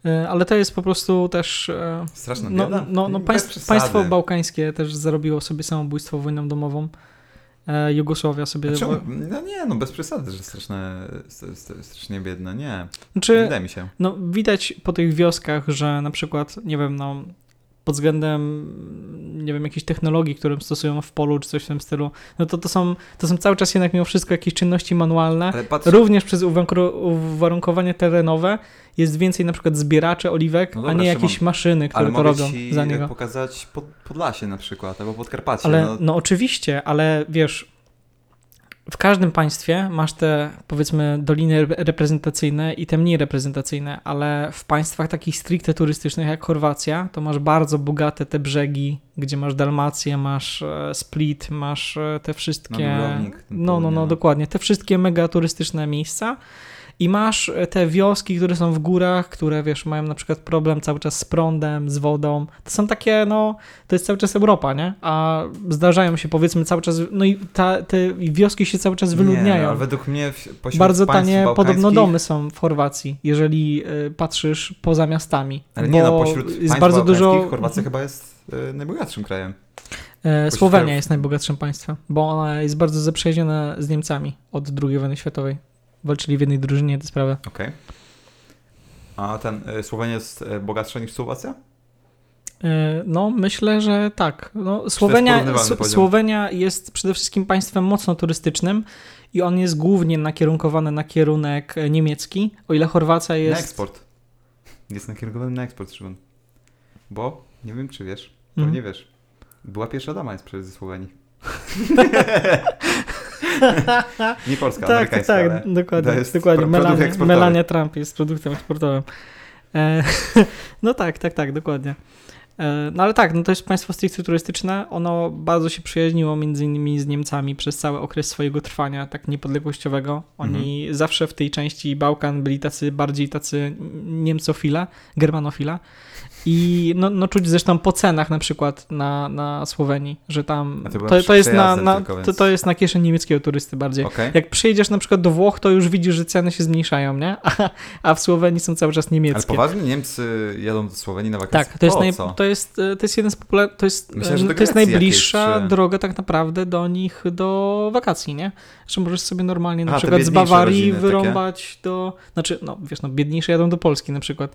[SPEAKER 1] E, ale to jest po prostu też... E,
[SPEAKER 2] Straszna
[SPEAKER 1] no,
[SPEAKER 2] bieda?
[SPEAKER 1] no, no
[SPEAKER 2] Bez
[SPEAKER 1] państw, państwo bałkańskie też zarobiło sobie samobójstwo wojną domową. E, Jugosławia sobie...
[SPEAKER 2] Czemu? No nie, no bez przesady, że straszne, st- st- strasznie biedne, nie. Nie
[SPEAKER 1] Znaczy,
[SPEAKER 2] wydaje mi się.
[SPEAKER 1] No, widać po tych wioskach, że na przykład, nie wiem, no, pod względem, nie wiem, jakiejś technologii, którą stosują w polu, czy coś w tym stylu, no to to są, to są cały czas jednak mimo wszystko jakieś czynności manualne.
[SPEAKER 2] Patrz,
[SPEAKER 1] Również przez uwarunkowanie terenowe jest więcej na przykład zbieraczy oliwek,
[SPEAKER 2] No
[SPEAKER 1] a
[SPEAKER 2] dobra,
[SPEAKER 1] nie
[SPEAKER 2] Szymon,
[SPEAKER 1] jakieś maszyny, które to robią
[SPEAKER 2] ci
[SPEAKER 1] za niego.
[SPEAKER 2] pokazać pod, Podlasie na przykład, albo Podkarpacie.
[SPEAKER 1] Ale
[SPEAKER 2] no,
[SPEAKER 1] no oczywiście, ale wiesz, w każdym państwie masz te powiedzmy doliny re- reprezentacyjne i te mniej reprezentacyjne, ale w państwach takich stricte turystycznych jak Chorwacja, to masz bardzo bogate te brzegi, gdzie masz Dalmację, masz e, Split, masz e, te wszystkie.
[SPEAKER 2] No,
[SPEAKER 1] no, no. dokładnie. Te wszystkie mega turystyczne miejsca. I masz e, te wioski, które są w górach, które wiesz, mają na przykład problem cały czas z prądem, z wodą. To są takie, no, to jest cały czas Europa, nie? A zdarzają się powiedzmy cały czas, no i ta, te wioski się cały czas
[SPEAKER 2] Nie,
[SPEAKER 1] wyludniają.
[SPEAKER 2] ale według mnie
[SPEAKER 1] Bardzo tanie podobno domy są w Chorwacji, jeżeli y, patrzysz poza miastami.
[SPEAKER 2] Ale nie no, pośród
[SPEAKER 1] jest
[SPEAKER 2] państw
[SPEAKER 1] bardzo dużo.
[SPEAKER 2] Chorwacja chyba jest y, najbogatszym krajem.
[SPEAKER 1] E, Słowenia jest najbogatszym państwem, bo ona jest bardzo zaprzyjaźniona z Niemcami od II wojny światowej. Walczyli w jednej drużynie te sprawy.
[SPEAKER 2] Okej. A ten y, Słowenia jest y, bogatsza niż Słowacja?
[SPEAKER 1] E, No, myślę, że tak. No, Słowenia,
[SPEAKER 2] poziom?
[SPEAKER 1] Słowenia jest przede wszystkim państwem mocno turystycznym i on jest głównie nakierunkowany na kierunek e, niemiecki, o ile Chorwacja jest...
[SPEAKER 2] Na eksport. Jest nakierowany na eksport, Szymon. Bo, nie wiem czy wiesz,
[SPEAKER 1] Mhm.
[SPEAKER 2] pewnie wiesz, była pierwsza dama jest przecież ze Słowenii. [LAUGHS] [LAUGHS] nie polska,
[SPEAKER 1] tak, tak,
[SPEAKER 2] amerykańska,
[SPEAKER 1] tak,
[SPEAKER 2] ale...
[SPEAKER 1] dokładnie.
[SPEAKER 2] to jest
[SPEAKER 1] dokładnie. Melania. Melania Trump jest produktem eksportowym. E, [LAUGHS] no tak, tak, tak, dokładnie. E, no ale tak, no to jest państwo stricte turystyczne. Ono bardzo się przyjaźniło między innymi z Niemcami przez cały okres swojego trwania, tak niepodległościowego. Oni
[SPEAKER 2] Mhm.
[SPEAKER 1] zawsze w tej części Bałkan byli tacy bardziej tacy niemcofile, germanofile. I no, no czuć zresztą po cenach na przykład na, na Słowenii, że tam
[SPEAKER 2] to
[SPEAKER 1] to, to, jest na, na,
[SPEAKER 2] tylko,
[SPEAKER 1] to,
[SPEAKER 2] więc-
[SPEAKER 1] to jest na kieszeń niemieckiego turysty bardziej.
[SPEAKER 2] Okej.
[SPEAKER 1] Jak przyjedziesz na przykład do Włoch, to już widzisz, że ceny się zmniejszają, nie? A, a w Słowenii są cały czas
[SPEAKER 2] Ale
[SPEAKER 1] niemieckie.
[SPEAKER 2] poważnie Niemcy jadą do Słowenii na wakacje?
[SPEAKER 1] Tak, to jest, naj, to, jest, e, to jest jeden z popularnych, to jest,
[SPEAKER 2] Myślę,
[SPEAKER 1] e, to jest najbliższa
[SPEAKER 2] jakieś, czy-
[SPEAKER 1] droga tak naprawdę do nich do wakacji, nie? Że możesz sobie normalnie na
[SPEAKER 2] A,
[SPEAKER 1] przykład z Bawarii
[SPEAKER 2] rodziny takie?
[SPEAKER 1] wyrąbać do, znaczy, no wiesz, no biedniejsze jadą do Polski na przykład.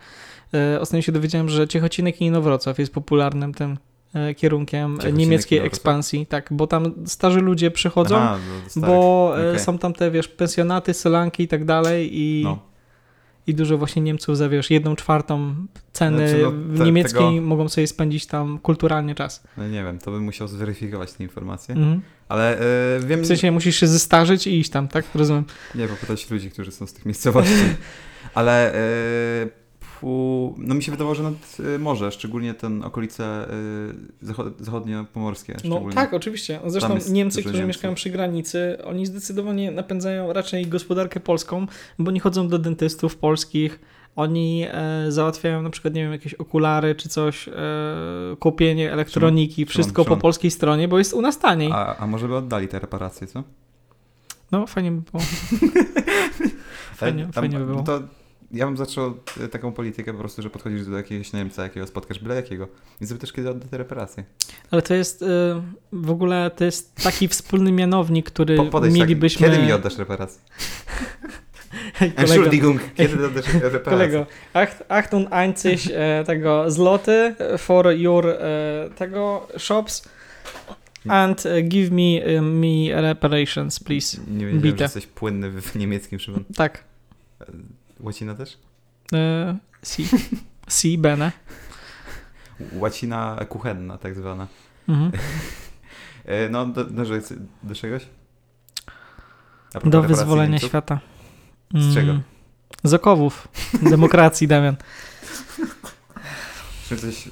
[SPEAKER 1] E, ostatnio się dowiedziałem, że Ciechocinek i Inowrocław jest popularnym tym e, kierunkiem
[SPEAKER 2] Ciechocinek
[SPEAKER 1] niemieckiej ekspansji, tak, bo tam starzy ludzie przychodzą,
[SPEAKER 2] Aha, starych.
[SPEAKER 1] bo e,
[SPEAKER 2] Okej.
[SPEAKER 1] są tam te, wiesz, pensjonaty, solanki i tak dalej i,
[SPEAKER 2] No.
[SPEAKER 1] i dużo właśnie Niemców za, wiesz, jedną czwartą ceny
[SPEAKER 2] Znaczy, no,
[SPEAKER 1] w
[SPEAKER 2] te-
[SPEAKER 1] niemieckiej
[SPEAKER 2] tego-
[SPEAKER 1] mogą sobie spędzić tam kulturalnie czas.
[SPEAKER 2] No nie wiem, to bym musiał zweryfikować te informacje.
[SPEAKER 1] Mhm.
[SPEAKER 2] Ale wiem,
[SPEAKER 1] W sensie musisz się zestarzyć i iść tam, tak? Rozumiem.
[SPEAKER 2] nie popytać ludzi, którzy są z tych miejscowości. [LAUGHS] Ale pu, no mi się wydawało, że nad e, morze, szczególnie ten okolice zachod, zachodnio-pomorskie.
[SPEAKER 1] No tak, oczywiście. Zresztą
[SPEAKER 2] jest
[SPEAKER 1] Niemcy, którzy
[SPEAKER 2] Niemców.
[SPEAKER 1] mieszkają przy granicy, oni zdecydowanie napędzają raczej gospodarkę polską, bo nie chodzą do dentystów polskich. Oni e, załatwiają na przykład, nie wiem, jakieś okulary czy coś, e, kupienie elektroniki, wszystko
[SPEAKER 2] Szymon.
[SPEAKER 1] po polskiej stronie, bo jest u nas taniej.
[SPEAKER 2] A, a może by oddali te reparacje, co?
[SPEAKER 1] No, fajnie by było. [LAUGHS] Fajnie,
[SPEAKER 2] Ale
[SPEAKER 1] fajnie by było.
[SPEAKER 2] To ja bym zaczął e, taką politykę po prostu, że podchodzisz do jakiegoś Niemca, jakiego spotkasz, byle jakiego. I zapytasz, kiedy odda te reparacje.
[SPEAKER 1] Ale to jest y, w ogóle to jest taki wspólny mianownik, który
[SPEAKER 2] Po, podejść
[SPEAKER 1] mielibyśmy.
[SPEAKER 2] tak, kiedy mi oddasz reparacje? [LAUGHS]
[SPEAKER 1] kolego,
[SPEAKER 2] Entschuldigung, kiedy oddasz [LAUGHS] reparacje?
[SPEAKER 1] kolego, acht, Achtung einzig e, tego zloty for your e, tego shops and e, give me, e, me reparations, please.
[SPEAKER 2] Nie wiedziałem,
[SPEAKER 1] Bite.
[SPEAKER 2] że jesteś płynny w w niemieckim, Szymon.
[SPEAKER 1] Tak.
[SPEAKER 2] Łacina też?
[SPEAKER 1] E, si. Si, bene.
[SPEAKER 2] Łacina kuchenna tak zwana.
[SPEAKER 1] Mhm.
[SPEAKER 2] E, No, do, do, do, czegoś?
[SPEAKER 1] Do wyzwolenia
[SPEAKER 2] Niemców?
[SPEAKER 1] świata.
[SPEAKER 2] Z czego?
[SPEAKER 1] Mm, Z okowów. Demokracji, Damian.
[SPEAKER 2] Czy coś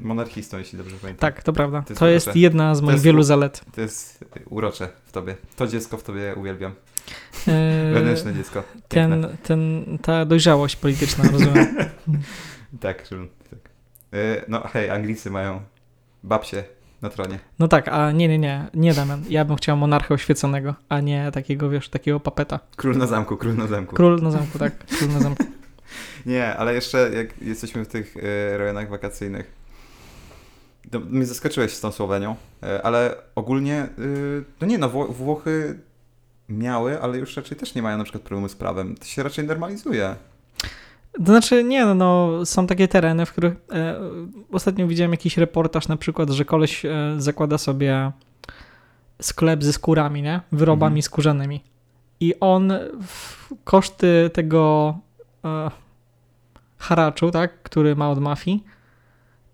[SPEAKER 2] monarchistą, jeśli dobrze pamiętam.
[SPEAKER 1] Tak, to prawda.
[SPEAKER 2] To jest
[SPEAKER 1] To jest jedna z moich wielu zalet.
[SPEAKER 2] To jest urocze w tobie. To dziecko w tobie uwielbiam.
[SPEAKER 1] E,
[SPEAKER 2] Wewnętrzne dziecko. Piękne.
[SPEAKER 1] ten, ten, ta dojrzałość polityczna, rozumiem. [LAUGHS]
[SPEAKER 2] Tak, tak. E, No hej, Anglicy mają babcie na tronie.
[SPEAKER 1] No tak, a nie, nie, nie, nie Damian. Ja bym chciał monarchę oświeconego, a nie takiego, wiesz, takiego papeta.
[SPEAKER 2] Król na zamku, król na zamku.
[SPEAKER 1] Król na zamku, tak, król na zamku.
[SPEAKER 2] Nie, ale jeszcze jak jesteśmy w tych e, rejonach wakacyjnych, to mnie zaskoczyłeś z tą Słowenią, e, ale ogólnie, e, no nie no, Wło- Włochy miały, ale już raczej też nie mają na przykład problemu z prawem. To się raczej normalizuje.
[SPEAKER 1] To znaczy, nie, no, no są takie tereny, w których e, ostatnio widziałem jakiś reportaż na przykład, że koleś e, zakłada sobie sklep ze skórami, nie? Wyrobami
[SPEAKER 2] Mhm.
[SPEAKER 1] skórzanymi. I on w koszty tego e, haraczu, tak, który ma od mafii,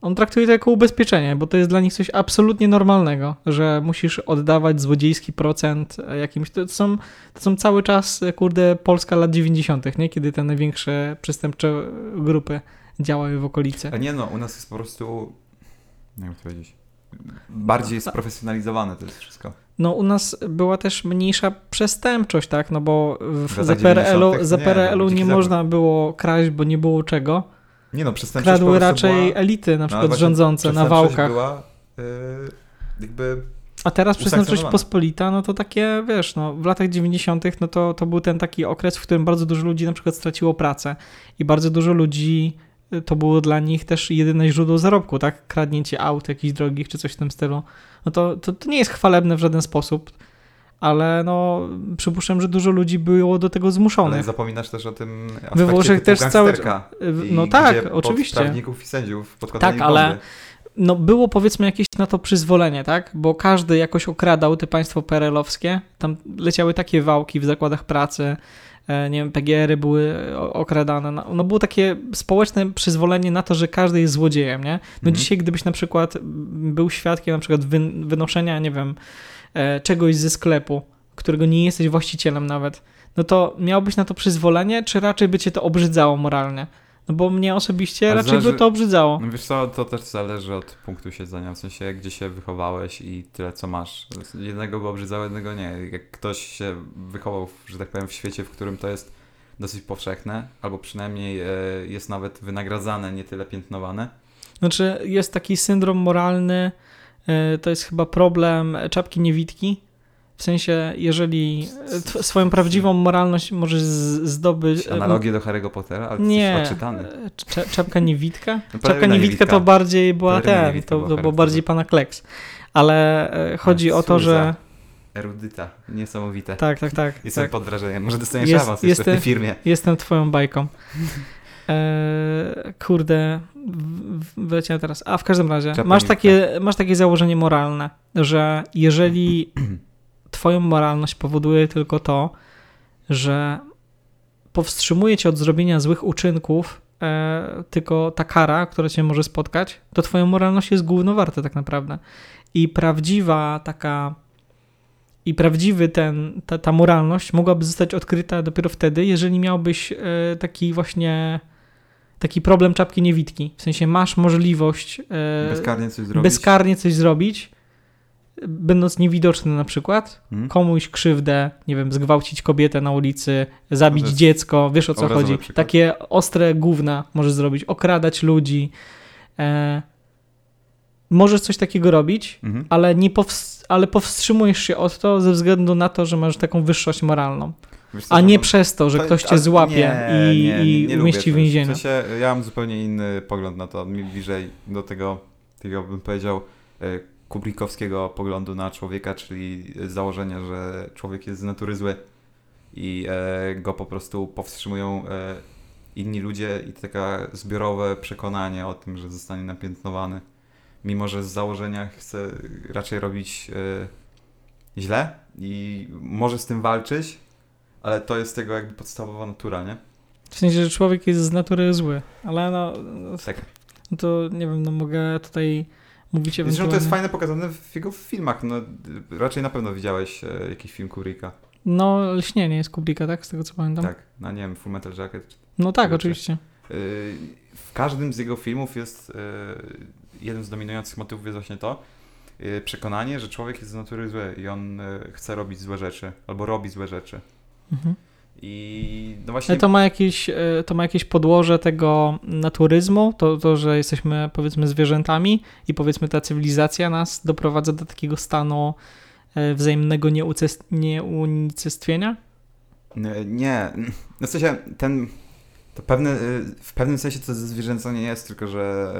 [SPEAKER 1] on traktuje to jako ubezpieczenie, bo to jest dla nich coś absolutnie normalnego, że musisz oddawać złodziejski procent e, jakimś. To są, to są cały czas, e, kurde, Polska lat 90., nie? kiedy te największe przestępcze grupy działały w okolicy.
[SPEAKER 2] A nie no, u nas jest po prostu, jak to powiedzieć, bardziej sprofesjonalizowane to jest wszystko.
[SPEAKER 1] No u nas była też mniejsza przestępczość, tak? No bo w, za PRL-u,
[SPEAKER 2] 90.
[SPEAKER 1] za
[SPEAKER 2] nie,
[SPEAKER 1] PRL-u
[SPEAKER 2] dziki
[SPEAKER 1] nie można było kraść, bo nie było czego.
[SPEAKER 2] Nie no, przestępczość
[SPEAKER 1] Kradły raczej
[SPEAKER 2] była,
[SPEAKER 1] elity, na
[SPEAKER 2] no,
[SPEAKER 1] przykład
[SPEAKER 2] właśnie
[SPEAKER 1] rządzące na wałkach.
[SPEAKER 2] była y, jakby
[SPEAKER 1] A teraz przestępczość pospolita, no to takie, wiesz, no w latach 90. no to, to był ten taki okres, w którym bardzo dużo ludzi na przykład straciło pracę i bardzo dużo ludzi to było dla nich też jedyne źródło zarobku, tak? Kradnięcie aut jakichś drogich czy coś w tym stylu. No to, to, to nie jest chwalebne w żaden sposób, ale no przypuszczam, że dużo ludzi było do tego
[SPEAKER 2] Ale
[SPEAKER 1] zmuszonych.
[SPEAKER 2] zapominasz też o tym
[SPEAKER 1] We Włoszech też Y,
[SPEAKER 2] i
[SPEAKER 1] No tak, oczywiście.
[SPEAKER 2] Prawników i sędziów
[SPEAKER 1] Tak, ale-
[SPEAKER 2] bomby.
[SPEAKER 1] no było powiedzmy jakieś na to przyzwolenie, tak? Bo każdy jakoś okradał te państwo perelowskie. Tam leciały takie wałki w zakładach pracy, nie wiem, PGR-y były o- okradane. No, no było takie społeczne przyzwolenie na to, że każdy jest złodziejem, nie? No
[SPEAKER 2] Mhm.
[SPEAKER 1] dzisiaj, gdybyś na przykład był świadkiem na przykład wyn- wynoszenia, nie wiem, e, czegoś ze sklepu, którego nie jesteś właścicielem nawet, no to miałbyś na to przyzwolenie, czy raczej by cię to obrzydzało moralnie? No bo mnie osobiście
[SPEAKER 2] Ale
[SPEAKER 1] raczej by
[SPEAKER 2] zależy-
[SPEAKER 1] to obrzydzało.
[SPEAKER 2] No wiesz co, to też zależy od punktu siedzenia, w sensie gdzie się wychowałeś i tyle co masz. Jednego by obrzydzało, jednego nie. Jak ktoś się wychował, w- że tak powiem, w świecie, w którym to jest dosyć powszechne, albo przynajmniej e, jest nawet wynagradzane, nie tyle piętnowane,
[SPEAKER 1] Znaczy, jest taki syndrom moralny, e, to jest chyba problem czapki niewidki. W sensie, jeżeli e, swoją prawdziwą moralność możesz zdobyć. e,
[SPEAKER 2] analogię do Harry'ego Pottera, ale
[SPEAKER 1] Nie.
[SPEAKER 2] odczytany.
[SPEAKER 1] e, cza- Czapka niewidka?
[SPEAKER 2] No,
[SPEAKER 1] Czapka niewidka to bardziej była ten, to, to było bardziej pana Kleks. Ale chodzi o to, że.
[SPEAKER 2] Erudyta, niesamowite.
[SPEAKER 1] Tak, tak, tak.
[SPEAKER 2] Jestem
[SPEAKER 1] tak.
[SPEAKER 2] pod wrażeniem. Może dostaniesz
[SPEAKER 1] Jest-
[SPEAKER 2] awans jeszcze w tej firmie.
[SPEAKER 1] Jestem twoją bajką. Eee, [LAUGHS] kurde, wyleciałem teraz. A w każdym razie, masz takie, masz takie założenie moralne, że jeżeli [CLEARS THROAT] twoją moralność powoduje tylko to, że powstrzymuje cię od zrobienia złych uczynków, e, tylko ta kara, która cię może spotkać, to twoja moralność jest głównowarta tak naprawdę. I prawdziwa taka i prawdziwy ten, ta, ta moralność mogłaby zostać odkryta dopiero wtedy, jeżeli miałbyś e, taki właśnie taki problem czapki niewidki. W sensie masz możliwość e,
[SPEAKER 2] Bezkarnie coś zrobić.
[SPEAKER 1] bezkarnie coś zrobić, będąc niewidoczny na przykład,
[SPEAKER 2] Hmm?
[SPEAKER 1] komuś krzywdę, nie wiem, zgwałcić kobietę na ulicy, zabić
[SPEAKER 2] jest
[SPEAKER 1] dziecko, wiesz o co
[SPEAKER 2] obrazowy
[SPEAKER 1] chodzi.
[SPEAKER 2] przykład.
[SPEAKER 1] Takie ostre gówna możesz zrobić, okradać ludzi. E, możesz coś takiego robić,
[SPEAKER 2] Mhm.
[SPEAKER 1] ale, nie powst- ale powstrzymujesz się od to ze względu na to, że masz taką wyższość moralną,
[SPEAKER 2] Wiesz
[SPEAKER 1] a nie przez to, że
[SPEAKER 2] to-
[SPEAKER 1] ktoś cię złapie
[SPEAKER 2] nie,
[SPEAKER 1] i,
[SPEAKER 2] nie, nie, nie
[SPEAKER 1] umieści w więzieniu.
[SPEAKER 2] W sensie, ja mam zupełnie inny pogląd na to, mi bliżej do tego, tego bym powiedział, e, kubrikowskiego poglądu na człowieka, czyli założenia, że człowiek jest z natury zły i e, go po prostu powstrzymują e, inni ludzie i taka zbiorowe przekonanie o tym, że zostanie napiętnowany. Mimo, że z założenia chce raczej robić e, źle i może z tym walczyć, ale to jest tego jakby podstawowa natura, nie?
[SPEAKER 1] W sensie, że człowiek jest z natury zły, ale no,
[SPEAKER 2] Tak.
[SPEAKER 1] no to nie wiem, no mogę tutaj mówić
[SPEAKER 2] Zresztą
[SPEAKER 1] ewentualnie...
[SPEAKER 2] to jest fajne pokazane w jego filmach. No, raczej na pewno widziałeś e, jakiś film Kurika.
[SPEAKER 1] No, lśnienie jest Kubricka, tak? Z tego co pamiętam.
[SPEAKER 2] Tak, no nie wiem, Full Metal Jacket.
[SPEAKER 1] No tak, oczywiście.
[SPEAKER 2] Yy, W każdym z jego filmów jest yy, jeden z dominujących motywów jest właśnie to przekonanie, że człowiek jest z natury zły i on chce robić złe rzeczy albo robi złe rzeczy.
[SPEAKER 1] Mhm.
[SPEAKER 2] I no właśnie
[SPEAKER 1] Ale to ma jakieś, e, to ma jakieś podłoże tego naturyzmu, to, to, że jesteśmy powiedzmy zwierzętami i powiedzmy ta cywilizacja nas doprowadza do takiego stanu e, wzajemnego nieunicestwienia?
[SPEAKER 2] Nie, Nie, no w sensie ten, to pewne, w pewnym sensie to zwierzęcenie jest, tylko że,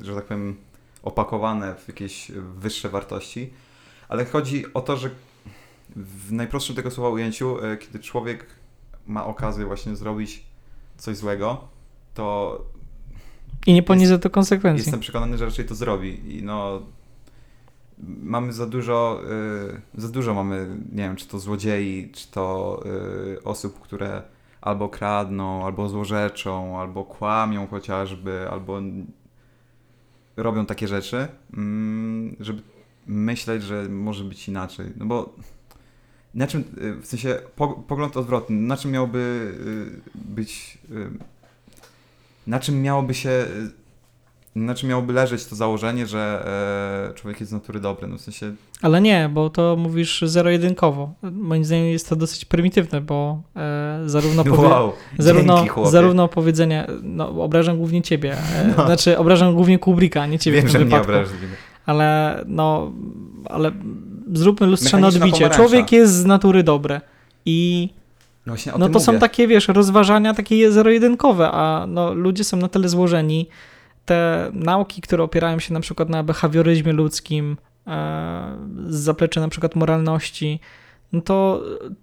[SPEAKER 2] y, że tak powiem, opakowane w jakieś wyższe wartości, ale chodzi o to, że w najprostszym tego słowa ujęciu, y, kiedy człowiek ma okazję właśnie zrobić coś złego, to
[SPEAKER 1] I nie poniesie to konsekwencji.
[SPEAKER 2] Jestem przekonany, że raczej to zrobi. I no. Mamy za dużo. Y, za dużo mamy, nie wiem, czy to złodziei, czy to y, osób, które albo kradną, albo złorzeczą, albo kłamią chociażby, albo robią takie rzeczy, mm, żeby myśleć, że może być inaczej. No bo na czym, y, w sensie po, pogląd odwrotny, na czym miałby y, być, y, na czym miałoby się, na czym miałoby leżeć to założenie, że e, człowiek jest z natury dobry, no w sensie,
[SPEAKER 1] Ale nie, bo to mówisz zero-jedynkowo. Moim zdaniem jest to dosyć prymitywne, bo e, zarówno, powie-
[SPEAKER 2] wow,
[SPEAKER 1] zarówno,
[SPEAKER 2] dzięki
[SPEAKER 1] zarówno powiedzenie, no obrażam głównie ciebie, e,
[SPEAKER 2] No.
[SPEAKER 1] znaczy obrażam głównie Kubricka, nie ciebie
[SPEAKER 2] Wiem,
[SPEAKER 1] w
[SPEAKER 2] że
[SPEAKER 1] tym
[SPEAKER 2] mnie
[SPEAKER 1] wypadku.
[SPEAKER 2] obrażasz.
[SPEAKER 1] Ale no, ale zróbmy lustrzane odbicie. Człowiek jest z natury dobry i
[SPEAKER 2] No,
[SPEAKER 1] No to są
[SPEAKER 2] mówię.
[SPEAKER 1] takie, wiesz, rozważania takie zero-jedynkowe, a no, ludzie są na tyle złożeni. Te nauki, które opierają się na przykład na behawioryzmie ludzkim, e, z zapleczy na przykład moralności, no to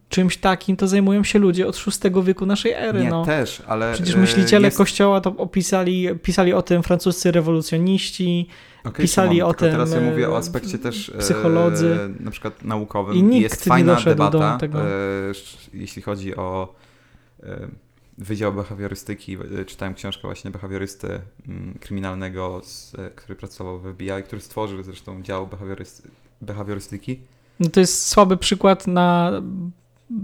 [SPEAKER 1] czymś takim to zajmują się ludzie od VI wieku naszej ery.
[SPEAKER 2] Nie,
[SPEAKER 1] no.
[SPEAKER 2] też, ale...
[SPEAKER 1] Przecież
[SPEAKER 2] e,
[SPEAKER 1] myśliciele
[SPEAKER 2] jest...
[SPEAKER 1] kościoła to opisali, pisali o tym francuscy rewolucjoniści
[SPEAKER 2] Okej,
[SPEAKER 1] pisali o
[SPEAKER 2] tylko teraz ja
[SPEAKER 1] tym,
[SPEAKER 2] mówię o
[SPEAKER 1] e,
[SPEAKER 2] aspekcie też e,
[SPEAKER 1] psycholodzy.
[SPEAKER 2] na przykład naukowym
[SPEAKER 1] I nikt
[SPEAKER 2] jest
[SPEAKER 1] nie
[SPEAKER 2] fajna
[SPEAKER 1] do
[SPEAKER 2] debata,
[SPEAKER 1] tego.
[SPEAKER 2] e, jeśli chodzi o e, Wydział Behawiorystyki. Czytałem książkę właśnie behawiorysty mm, kryminalnego, z, który pracował w FBI, który stworzył zresztą dział behawiorysty, behawiorystyki.
[SPEAKER 1] No to jest słaby przykład na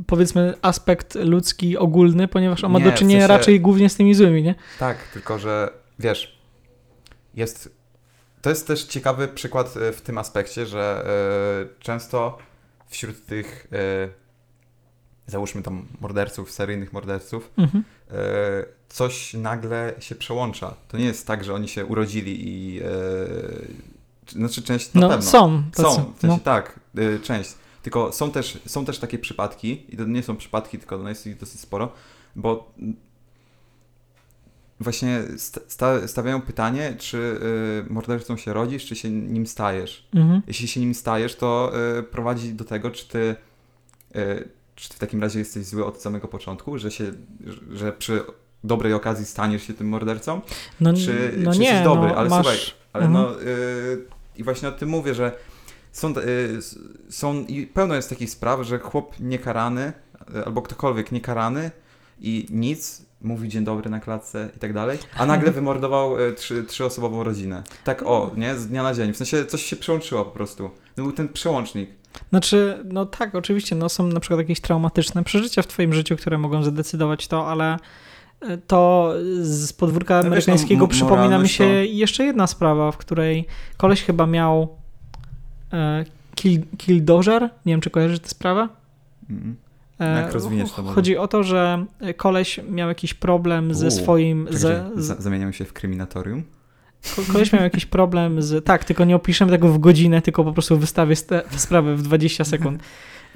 [SPEAKER 1] powiedzmy aspekt ludzki ogólny, ponieważ on ma
[SPEAKER 2] Nie,
[SPEAKER 1] do
[SPEAKER 2] w
[SPEAKER 1] czynienia
[SPEAKER 2] sensie-
[SPEAKER 1] raczej głównie z tymi złymi, nie?
[SPEAKER 2] Tak, tylko że wiesz, jest. To jest też ciekawy przykład e, w tym aspekcie, że e, często wśród tych, e, załóżmy tam morderców, seryjnych morderców,
[SPEAKER 1] Mhm.
[SPEAKER 2] coś nagle się przełącza. To nie jest tak, że oni się urodzili i. Czy- znaczy, część na
[SPEAKER 1] No
[SPEAKER 2] pewno.
[SPEAKER 1] są tacy.
[SPEAKER 2] Są, w sensie
[SPEAKER 1] no.
[SPEAKER 2] tak, część. Tylko są też, są też takie przypadki, i to nie są przypadki, tylko no jest ich dosyć sporo, bo właśnie sta- sta- stawiają pytanie, czy y, mordercą się rodzisz, czy się nim stajesz.
[SPEAKER 1] Mhm.
[SPEAKER 2] Jeśli się nim stajesz, to y, prowadzi do tego, czy ty, y, czy ty w takim razie jesteś zły od samego początku, że, się, że- przy dobrej okazji staniesz się tym mordercą,
[SPEAKER 1] No,
[SPEAKER 2] czy,
[SPEAKER 1] no
[SPEAKER 2] czy
[SPEAKER 1] nie,
[SPEAKER 2] jesteś dobry,
[SPEAKER 1] no,
[SPEAKER 2] ale
[SPEAKER 1] masz...
[SPEAKER 2] słuchaj, ale
[SPEAKER 1] Mhm.
[SPEAKER 2] no y, i właśnie o tym mówię, że są, y, są i pełno jest takich spraw, że chłop niekarany y, albo ktokolwiek niekarany i nic, mówi dzień dobry na klatce i tak dalej, a nagle [LAUGHS] wymordował y, trzy, trzyosobową rodzinę. Tak o, nie? Z dnia na dzień. W sensie coś się przełączyło po prostu. Był ten przełącznik.
[SPEAKER 1] Znaczy, no tak, oczywiście, no są na przykład jakieś traumatyczne przeżycia w twoim życiu, które mogą zadecydować to, ale e, to z podwórka
[SPEAKER 2] wiesz, no,
[SPEAKER 1] amerykańskiego
[SPEAKER 2] m-
[SPEAKER 1] przypomina mi się
[SPEAKER 2] to-
[SPEAKER 1] jeszcze jedna sprawa, w której koleś chyba miał e, kill, killdozer, nie wiem czy kojarzysz tę sprawę?
[SPEAKER 2] Mm.
[SPEAKER 1] E,
[SPEAKER 2] Jak rozwiniesz to może?
[SPEAKER 1] Chodzi o to, że koleś miał jakiś problem ze swoim... Ze,
[SPEAKER 2] że
[SPEAKER 1] z,
[SPEAKER 2] za- Zamieniamy się w kryminatorium.
[SPEAKER 1] Ko- Koleś miał jakiś problem z. Tak, tylko nie opiszemy tego w godzinę, tylko po prostu wystawię sprawę w 20 sekund. [LAUGHS]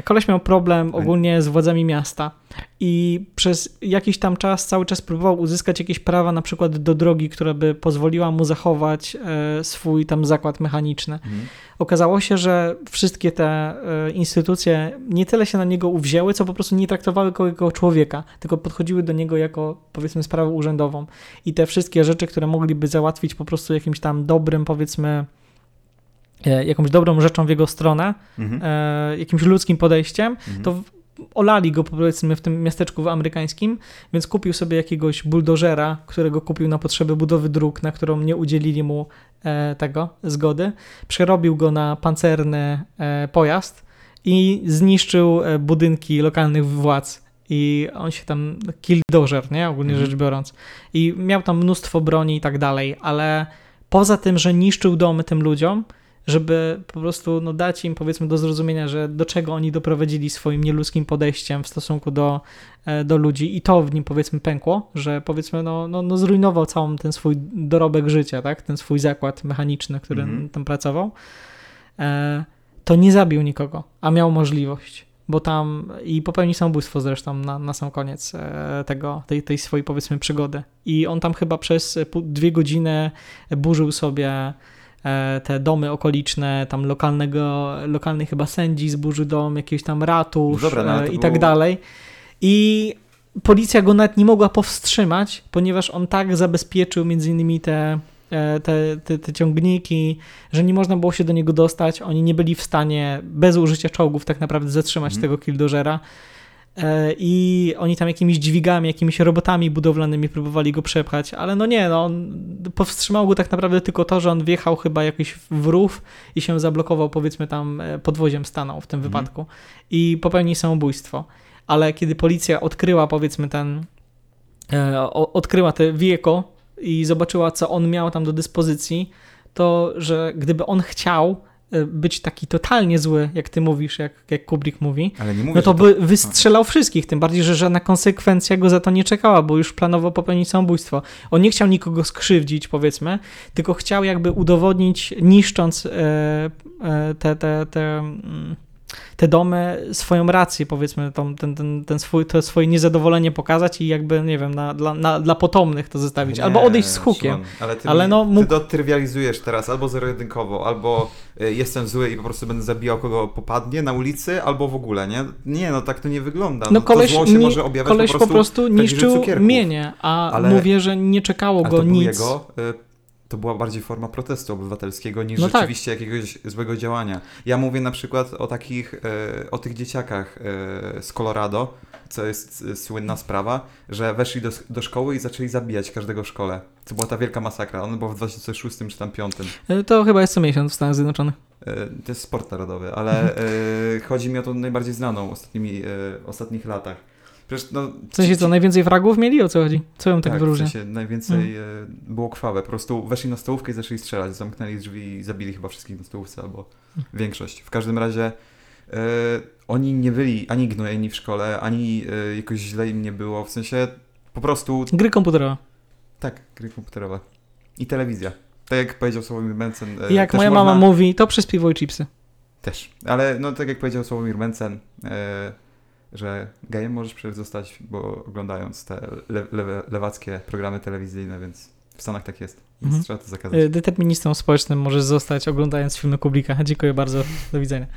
[SPEAKER 1] Koleś miał problem ogólnie z władzami miasta i przez jakiś tam czas cały czas próbował uzyskać jakieś prawa, na przykład do drogi, która by pozwoliła mu zachować e, swój tam zakład mechaniczny.
[SPEAKER 2] Mhm.
[SPEAKER 1] Okazało się, że wszystkie te e, instytucje nie tyle się na niego uwzięły, co po prostu nie traktowały go jako człowieka, tylko podchodziły do niego jako powiedzmy sprawę urzędową. I te wszystkie rzeczy, które mogliby załatwić po prostu jakimś tam dobrym, powiedzmy, jakąś dobrą rzeczą w jego stronę,
[SPEAKER 2] Mhm.
[SPEAKER 1] e, jakimś ludzkim podejściem,
[SPEAKER 2] Mhm.
[SPEAKER 1] to olali go powiedzmy w tym miasteczku amerykańskim, więc kupił sobie jakiegoś buldożera, którego kupił na potrzeby budowy dróg, na którą nie udzielili mu e, tego zgody. Przerobił go na pancerny e, pojazd i zniszczył e, budynki lokalnych władz. I on się tam, killdozer, nie? Ogólnie
[SPEAKER 2] Mhm.
[SPEAKER 1] rzecz biorąc. I miał tam mnóstwo broni i tak dalej, ale poza tym, że niszczył domy tym ludziom, żeby po prostu no, dać im powiedzmy do zrozumienia, że do czego oni doprowadzili swoim nieludzkim podejściem w stosunku do, e, do ludzi. I to w nim powiedzmy pękło, że powiedzmy no, no, no zrujnował całą ten swój dorobek życia, tak, ten swój zakład mechaniczny, który
[SPEAKER 2] Mhm.
[SPEAKER 1] tam pracował, e, to nie zabił nikogo, a miał możliwość, bo tam i popełnił samobójstwo zresztą na, na sam koniec e, tego, tej, tej swojej powiedzmy przygody. I on tam chyba przez dwie godziny burzył sobie te domy okoliczne, tam lokalnego, lokalny chyba sędzi zburzył dom, jakiś tam ratusz
[SPEAKER 2] No dobra, no
[SPEAKER 1] e, i tak
[SPEAKER 2] był-
[SPEAKER 1] dalej. I policja go nawet nie mogła powstrzymać, ponieważ on tak zabezpieczył między innymi te, e, te, te, te ciągniki, że nie można było się do niego dostać. Oni nie byli w stanie bez użycia czołgów tak naprawdę zatrzymać
[SPEAKER 2] Mhm.
[SPEAKER 1] tego killdożera. E, I oni tam jakimiś dźwigami, jakimiś robotami budowlanymi próbowali go przepchać, ale no nie, no on powstrzymało go tak naprawdę tylko to, że on wjechał chyba jakiś w rów i się zablokował, powiedzmy tam e, podwoziem stanął w tym
[SPEAKER 2] Mhm.
[SPEAKER 1] wypadku i popełnił samobójstwo. Ale kiedy policja odkryła powiedzmy ten, e, odkryła te wieko i zobaczyła, co on miał tam do dyspozycji, to że gdyby on chciał być taki totalnie zły, jak ty mówisz, jak, jak Kubrick mówi,
[SPEAKER 2] mówię,
[SPEAKER 1] no to by wystrzelał wszystkich, tym bardziej, że żadna konsekwencja go za to nie czekała, bo już planował popełnić samobójstwo. On nie chciał nikogo skrzywdzić, powiedzmy, tylko chciał jakby udowodnić, niszcząc e, e, te, te, te, mm, te domy swoją rację, powiedzmy, tą, ten, ten, ten swój, to swoje niezadowolenie pokazać i jakby, nie wiem, na, dla, na, dla potomnych to zostawić, albo
[SPEAKER 2] Nie,
[SPEAKER 1] odejść z hukiem.
[SPEAKER 2] Szymon, ale ty,
[SPEAKER 1] Ale
[SPEAKER 2] mi,
[SPEAKER 1] no, mógł-
[SPEAKER 2] ty to trywializujesz teraz albo zero-jedynkowo, albo y, jestem zły i po prostu będę zabijał kogo popadnie na ulicy, albo w ogóle, nie? Nie, no tak to nie wygląda.
[SPEAKER 1] No
[SPEAKER 2] No,
[SPEAKER 1] koleś,
[SPEAKER 2] to zło się
[SPEAKER 1] ni-
[SPEAKER 2] może objawiać
[SPEAKER 1] koleś
[SPEAKER 2] po prostu, w
[SPEAKER 1] niszczył
[SPEAKER 2] prawdziwych cukierków.
[SPEAKER 1] mienie, a
[SPEAKER 2] Ale-
[SPEAKER 1] mówię, że nie czekało go nic.
[SPEAKER 2] jego, y, to była bardziej forma protestu obywatelskiego niż
[SPEAKER 1] No tak.
[SPEAKER 2] rzeczywiście jakiegoś złego działania. Ja mówię na przykład o takich, y, o tych dzieciakach y, z Colorado, co jest y, słynna sprawa, że weszli do, do szkoły i zaczęli zabijać każdego w szkole. To była ta wielka masakra. Ona była w 2006 czy tam 2005.
[SPEAKER 1] E, To chyba jest co miesiąc w Stanach Zjednoczonych.
[SPEAKER 2] E, To jest sport narodowy, ale e, chodzi mi o tą najbardziej znaną ostatnimi, e, ostatnich latach. Przecież, no,
[SPEAKER 1] W sensie co, najwięcej fragów mieli? O co chodzi? Co ją tak,
[SPEAKER 2] tak, w
[SPEAKER 1] wyróżnia?
[SPEAKER 2] sensie najwięcej e, było krwawe. Po prostu weszli na stołówkę i zaczęli strzelać. Zamknęli drzwi i zabili chyba wszystkich na stołówce, albo większość. W każdym razie e, oni nie byli ani gnojeni w szkole, ani e, jakoś źle im nie było. W sensie po prostu,
[SPEAKER 1] Gry komputerowe.
[SPEAKER 2] tak, gry komputerowe. I telewizja. Tak jak powiedział Sławomir Mencen. e,
[SPEAKER 1] Jak moja
[SPEAKER 2] można...
[SPEAKER 1] mama mówi, to przez piwo i chipsy.
[SPEAKER 2] Też. Ale no tak jak powiedział Sławomir Mencen, że gejem możesz przecież zostać, bo oglądając te le, lewe, lewackie programy telewizyjne, więc w Stanach tak jest. Więc
[SPEAKER 1] Mhm.
[SPEAKER 2] trzeba to zakazać.
[SPEAKER 1] E, Deterministą społecznym możesz zostać oglądając filmy Kublika. Dziękuję bardzo. Do widzenia.